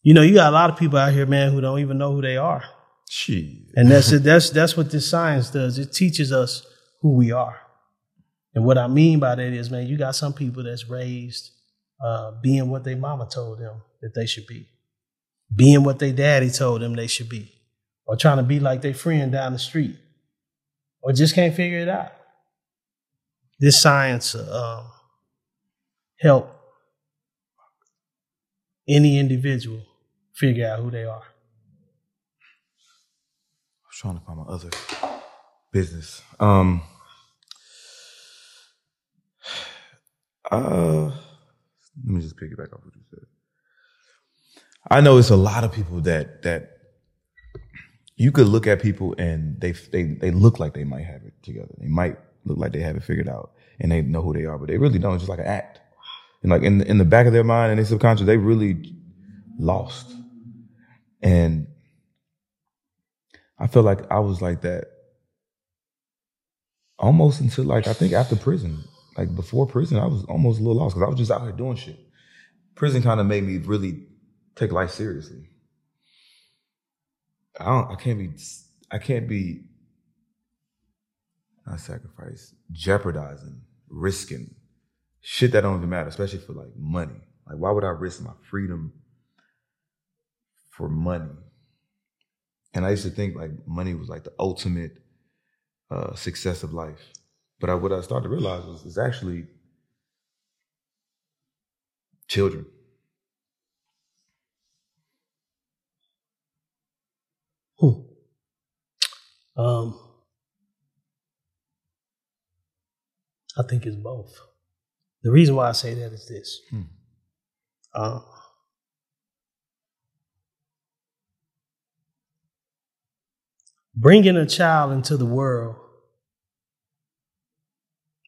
You know, you got a lot of people out here, man, who don't even know who they are. Shit. And that's it. That's that's what this science does. It teaches us who we are. And what I mean by that is, man, you got some people that's raised uh, being what their mama told them that they should be, being what their daddy told them they should be, or trying to be like their friend down the street, or just can't figure it out. This science uh, um, help any individual figure out who they are. I was trying to find my other business. Um. Uh, let me just pick it back off what you said. I know it's a lot of people that that you could look at people and they they they look like they might have it together. They might look like they have it figured out and they know who they are, but they really don't. It's just like an act. And like in in the back of their mind and their subconscious, they really lost. And I felt like I was like that almost until like I think after prison. Like before prison, I was almost a little lost because I was just out here doing shit. Prison kind of made me really take life seriously. I don't. I can't be. I can't be. Not sacrifice, jeopardizing, risking shit that don't even matter, especially for like money. Like, why would I risk my freedom for money? And I used to think like money was like the ultimate uh, success of life. But I, what I started to realize was it's actually children. Hmm. Um, I think it's both. The reason why I say that is this. Hmm. Uh, bringing a child into the world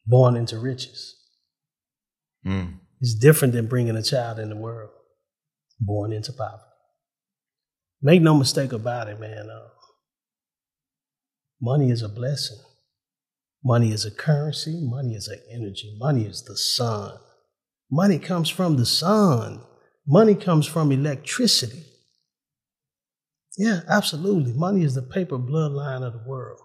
born into riches Mm. is different than bringing a child in the world born into poverty. Make no mistake about it, man. Uh, money is a blessing. Money is a currency. Money is an energy. Money is the sun. Money comes from the sun. Money comes from electricity. Yeah, absolutely. Money is the paper bloodline of the world.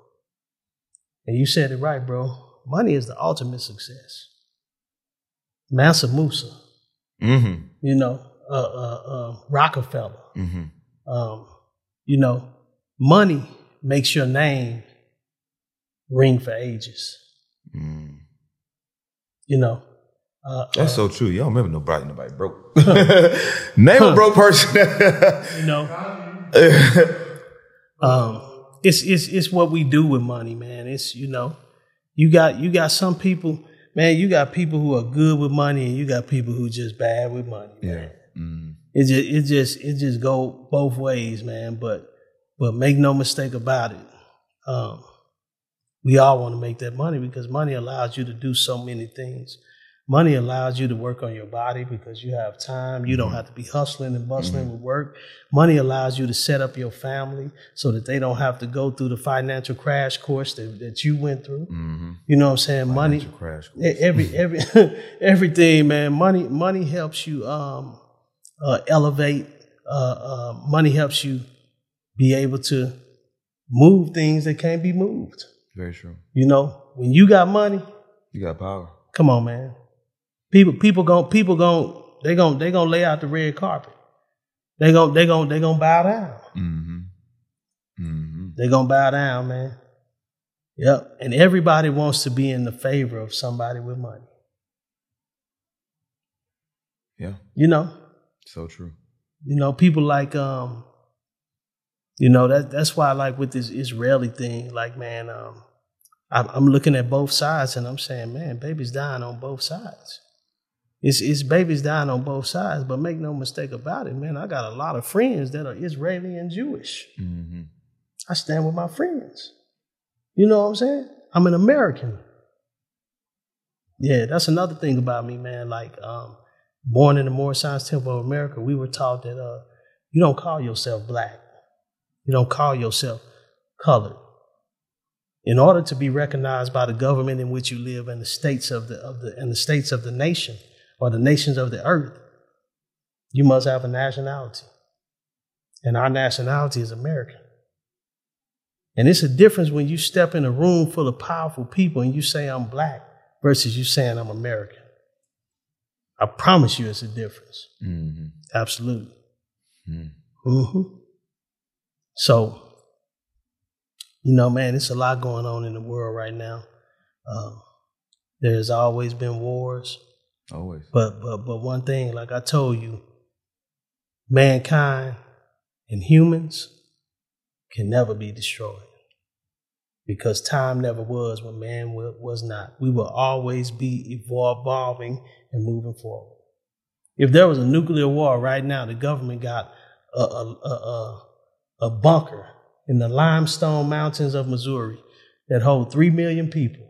And you said it right, bro. Money is the ultimate success. Mansa Musa, Mm-hmm. you know, uh, uh, uh, Rockefeller, Mm-hmm. um, you know, money makes your name ring for ages. Mm. You know, uh, That's so true. You don't remember nobody, nobody broke. Name a broke person. you know, um, it's it's it's what we do with money, man. It's you know, you got you got some people, man. You got people who are good with money, and you got people who just bad with money. yeah. Mm. It just it just it just go both ways, man. But but make no mistake about it. Um, we all want to make that money because money allows you to do so many things. Money allows you to work on your body because you have time. You don't have to be hustling and bustling with work. Money allows you to set up your family so that they don't have to go through the financial crash course that, that you went through. You know what I'm saying? Money, Financial crash course. Every every everything man money money helps you um uh, elevate uh, uh money helps you be able to move things that can't be moved Very true. you know when you got money You got power. come on man people people gon' people gon' they gon' they gon' lay out the red carpet they gon' they gon' they gon' bow down Mm-hmm. Mm-hmm. they gonna bow down man yep and everybody wants to be in the favor of somebody with money Yeah. you know So true. You know, people like um, you know that that's why I like with this Israeli thing, like man, um, I'm, I'm looking at both sides and I'm saying, man, baby's dying on both sides. It's it's babies dying on both sides, but make no mistake about it, man. I got a lot of friends that are Israeli and Jewish. Mm-hmm. I stand with my friends. You know what I'm saying? I'm an American. Yeah, that's another thing about me, man. Like, um, born in the Moorish Science Temple of America, we were taught that uh, you don't call yourself black. You don't call yourself colored. In order to be recognized by the government in which you live and the states of the of the and the states of the nation or the nations of the earth, you must have a nationality. And our nationality is American. And it's a difference when you step in a room full of powerful people and you say I'm black versus you saying I'm American. I promise you it's a difference. Mm-hmm. Absolutely. Mm. hmm So, you know, man, it's a lot going on in the world right now. Um, there's always been wars, Always. but but but one thing, like I told you, mankind and humans can never be destroyed because time never was when man was not. We will always be evolving and moving forward. If there was a nuclear war right now, the government got a, a, a, a, bunker in the limestone mountains of Missouri that hold three million people.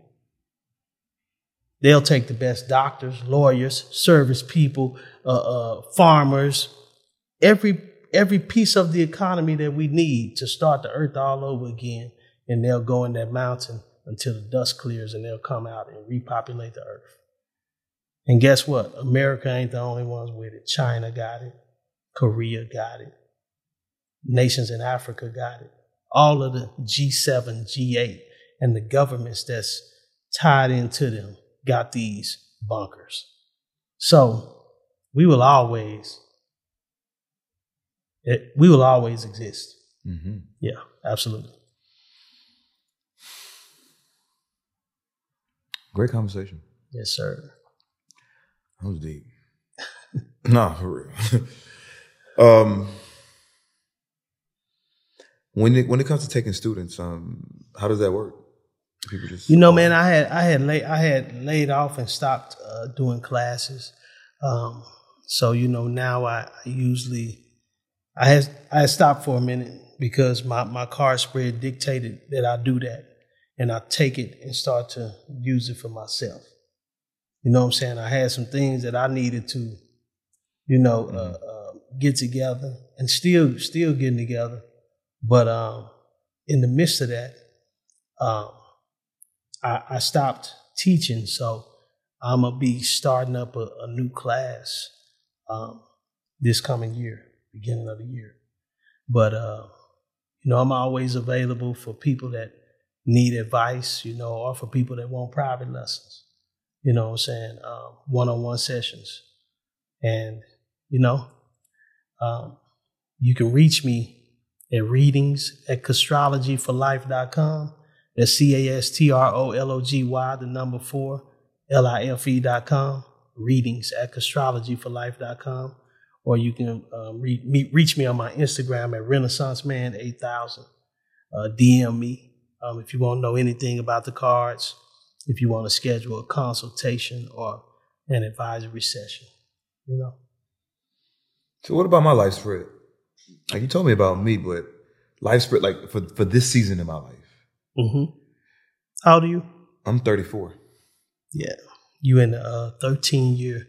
They'll take the best doctors, lawyers, service people, uh, uh, farmers, every every piece of the economy that we need to start the earth all over again, and they'll go in that mountain until the dust clears, and they'll come out and repopulate the earth. And guess what? America ain't the only ones with it. China got it. Korea got it. Nations in Africa got it. All of the G7, G8, and the governments that's tied into them got these bunkers. So we will always, it, we will always exist. Mm-hmm. Yeah, absolutely. Great conversation. Yes, sir. That was deep. nah, for real. um, when it when it comes to taking students, um, how does that work? You know, man, I had I had laid I had laid off and stopped uh, doing classes. Um, so you know, now I, I usually I had I had stopped for a minute because my my card spread dictated that I do that, and I take it and start to use it for myself. You know what I'm saying? I had some things that I needed to, you know, uh, uh, get together, and still still getting together. But um, in the midst of that, um, I, I stopped teaching, so I'm gonna be starting up a, a new class um, this coming year, beginning of the year. But uh, you know, I'm always available for people that need advice, you know, or for people that want private lessons. You know what I'm saying? Um, one-on-one sessions, and you know, um, you can reach me at readings at castrologyforlife.com. That's C A S T R O L O G Y, the number four, L I F E dot com. Readings at astrologyforlife.com. Or you can um, re- reach me on my Instagram at Renaissance Man 8000. Uh, DM me um, if you want to know anything about the cards, if you want to schedule a consultation or an advisory session. You know, So what about my life spread? Like you told me about me, but life spread like for for this season in my life. Hmm how old are you? I'm 34. Yeah, you in the uh, 13 year,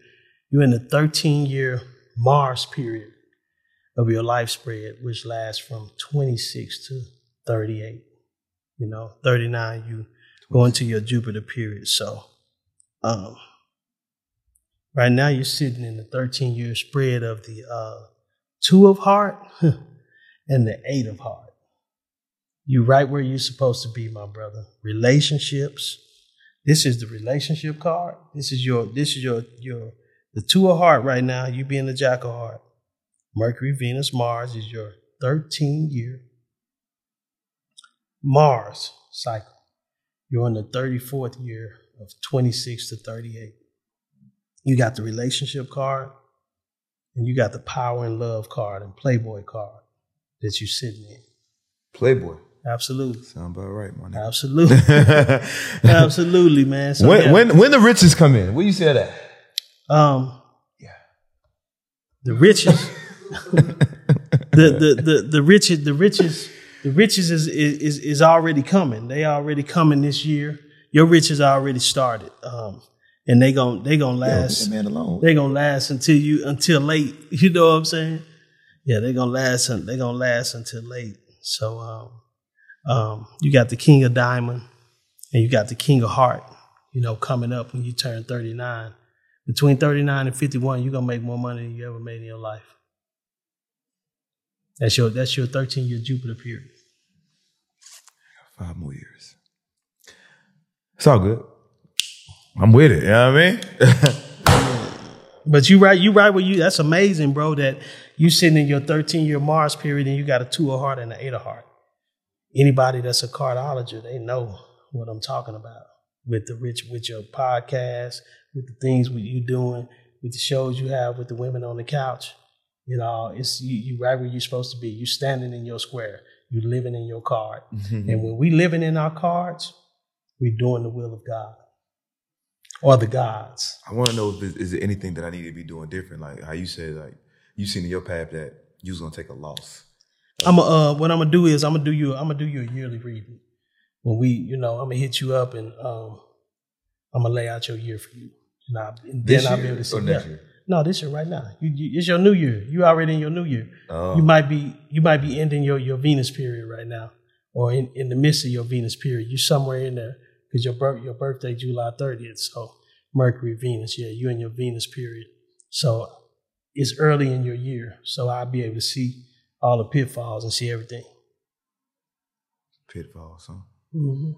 you in the 13 year Mars period of your life spread, which lasts from 26 to 38. You know, 39, you go into your Jupiter period. So, um, right now you're sitting in the 13 year spread of the uh, two of heart and the eight of heart. You right where you're supposed to be, my brother. Relationships. This is the relationship card. This is your this is your your the two of heart right now. You being the jack of heart. Mercury, Venus, Mars is your 13 year Mars cycle. You're in the 34th year of 26 to 38. You got the relationship card, and you got the power and love card and Playboy card that you're sitting in. Playboy. Absolutely. Sound about right, my nigga. Absolutely. Absolutely, man. So, when yeah. when when the riches come in, where you say that? um Yeah. the riches the, the the the riches the riches the riches is, is is already coming. They already coming this year. Your riches already started. Um and they gon' they gonna last that man alone. they gonna last until you until late. You know what I'm saying? Yeah, they gonna last. They gonna last until late. So, um, um, you got the King of Diamond, and you got the King of Heart. You know, coming up when you turn 39. Between 39 and 51, you're gonna make more money than you ever made in your life. That's your that's your 13 year Jupiter period. Five more years. It's all good. I'm with it. You know what I mean? But you right, you right where you. That's amazing, bro. That you sitting in your 13 year Mars period and you got a two of heart and an eight of heart. Anybody that's a cardiologist, they know what I'm talking about with the rich, with your podcast, with the things what you doing, with the shows you have with the women on the couch. You know, it's you, you right where you're supposed to be. You standing in your square. You living in your card. Mm-hmm. And when we living in our cards, we're doing the will of God or the gods. I want to know if is there anything that I need to be doing different? Like how you said, like you seen in your path that you was gonna take a loss. I'm uh what I'm gonna do is I'm gonna do you I'm gonna do you a yearly reading. When we, you know, I'm gonna hit you up and um I'm gonna lay out your year for you. And, I, and This then I'll year be able to see or next yeah. year? No, this year right now. You, you, it's your new year. You already in your new year. Oh. You might be you might be ending your, your Venus period right now, or in, in the midst of your Venus period. You're somewhere in there because your birth your birthday July 30th. So Mercury Venus, yeah, you in your Venus period. So it's early in your year, so I'll be able to see all the pitfalls and see everything. Pitfalls, huh? hmm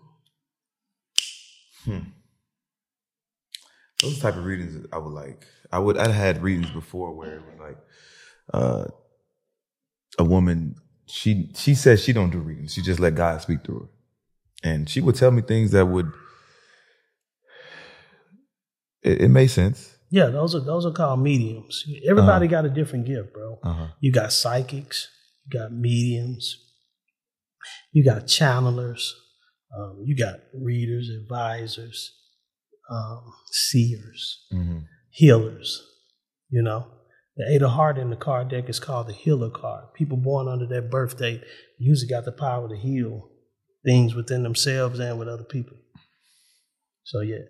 Those type of readings I would like. I would. I had readings before where it was like, uh, a woman. She she said she don't do readings. She just let God speak through her, and she would tell me things that would. It, it made sense. Yeah, those are those are called mediums. Everybody got a different gift, bro. Uh-huh. You got psychics, you got mediums, you got channelers, um, you got readers, advisors, um, seers, Mm-hmm. healers. You know, the eight of heart in the card deck is called the healer card. People born under that birth date usually got the power to heal things within themselves and with other people. So yeah,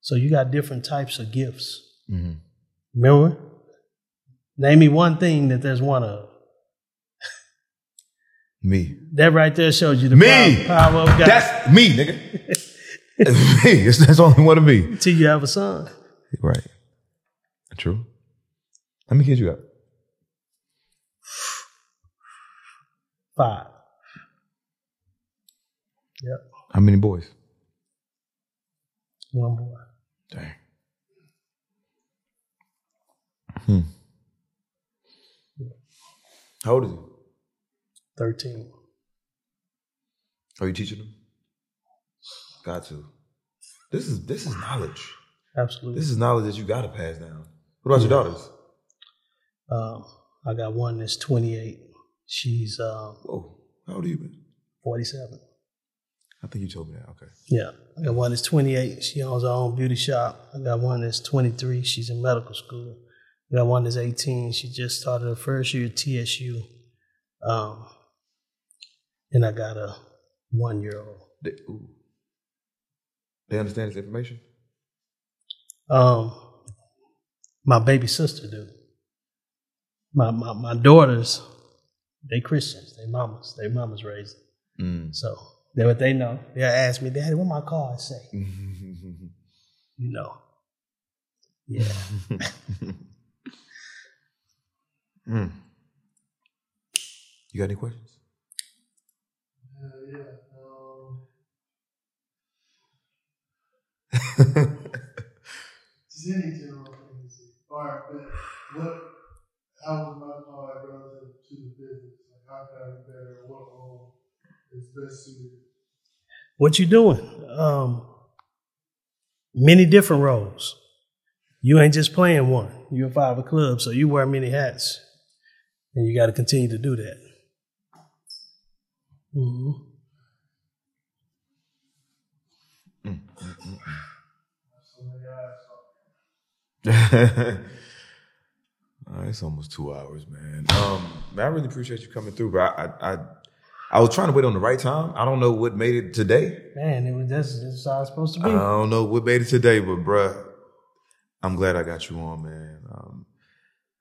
so you got different types of gifts. Mm-hmm. Remember? Name me one thing that there's one of. Me. That right there shows you the Me. power, of God. That's me, nigga. It's me. It's, that's only one of me. Until you have a son. Right. True. How many kids you got? Five. Yep. How many boys? One boy. Dang. Hmm. How old is he? 13. Are you teaching them? Got to. This is this is knowledge. Absolutely. This is knowledge that you got to pass down. What about your daughters? Um, I got one that's 28. She's um, Whoa, how old are you? Man? 47. I think you told me that. Okay. Yeah. I got one that's 28. She owns her own beauty shop. I got one that's 23. She's in medical school. I got one that's 18. She just started her first year at TSU. Um, and I got a one year old. They, they understand this information. Um, my baby sister do. My, my my daughters, they Christians. They mamas. They mamas raised. them. Mm. So they what they know. They ask me, Daddy, what my card say? You know. Yeah. Mm. You got any questions? Yeah. Um, just any general. All right, but what? How was my relative to the business? Like, how can I be better? What role is best suited? what you doing? Um, many different roles. You ain't just playing one. You're a five a club, so you wear many hats, and you got to continue to do that. Hmm So many eyes. Uh, it's almost two hours, man. Um, man, I really appreciate you coming through, but I, I, I, I was trying to wait on the right time. I don't know what made it today. Man, it was that's, that's how it's supposed to be. I don't know what made it today, but bruh, I'm glad I got you on, man. Um,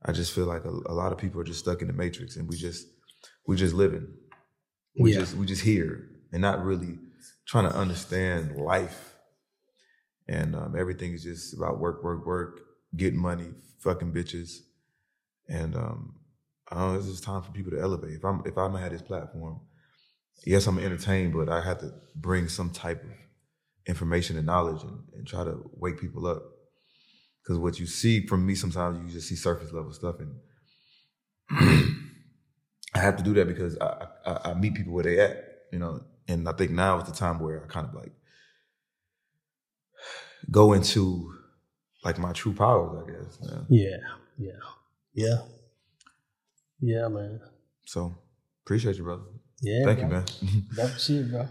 I just feel like a, a lot of people are just stuck in the matrix, and we just we just living. We Yeah. just we just here and not really trying to understand life. And um, everything is just about work, work, work, getting money, fucking bitches. And um, I don't know, it's just time for people to elevate. If I'm if I'm gonna have this platform, yes, I'm entertained, but I have to bring some type of information and knowledge and, and try to wake people up. Because what you see from me sometimes you just see surface level stuff, and I have to do that because I, I, I meet people where they at, you know. And I think now is the time where I kind of like go into like my true powers, I guess. Yeah. Yeah. Yeah. Yeah, yeah man. So appreciate you, brother. Yeah. Thank bro. you, man. That's it, bro.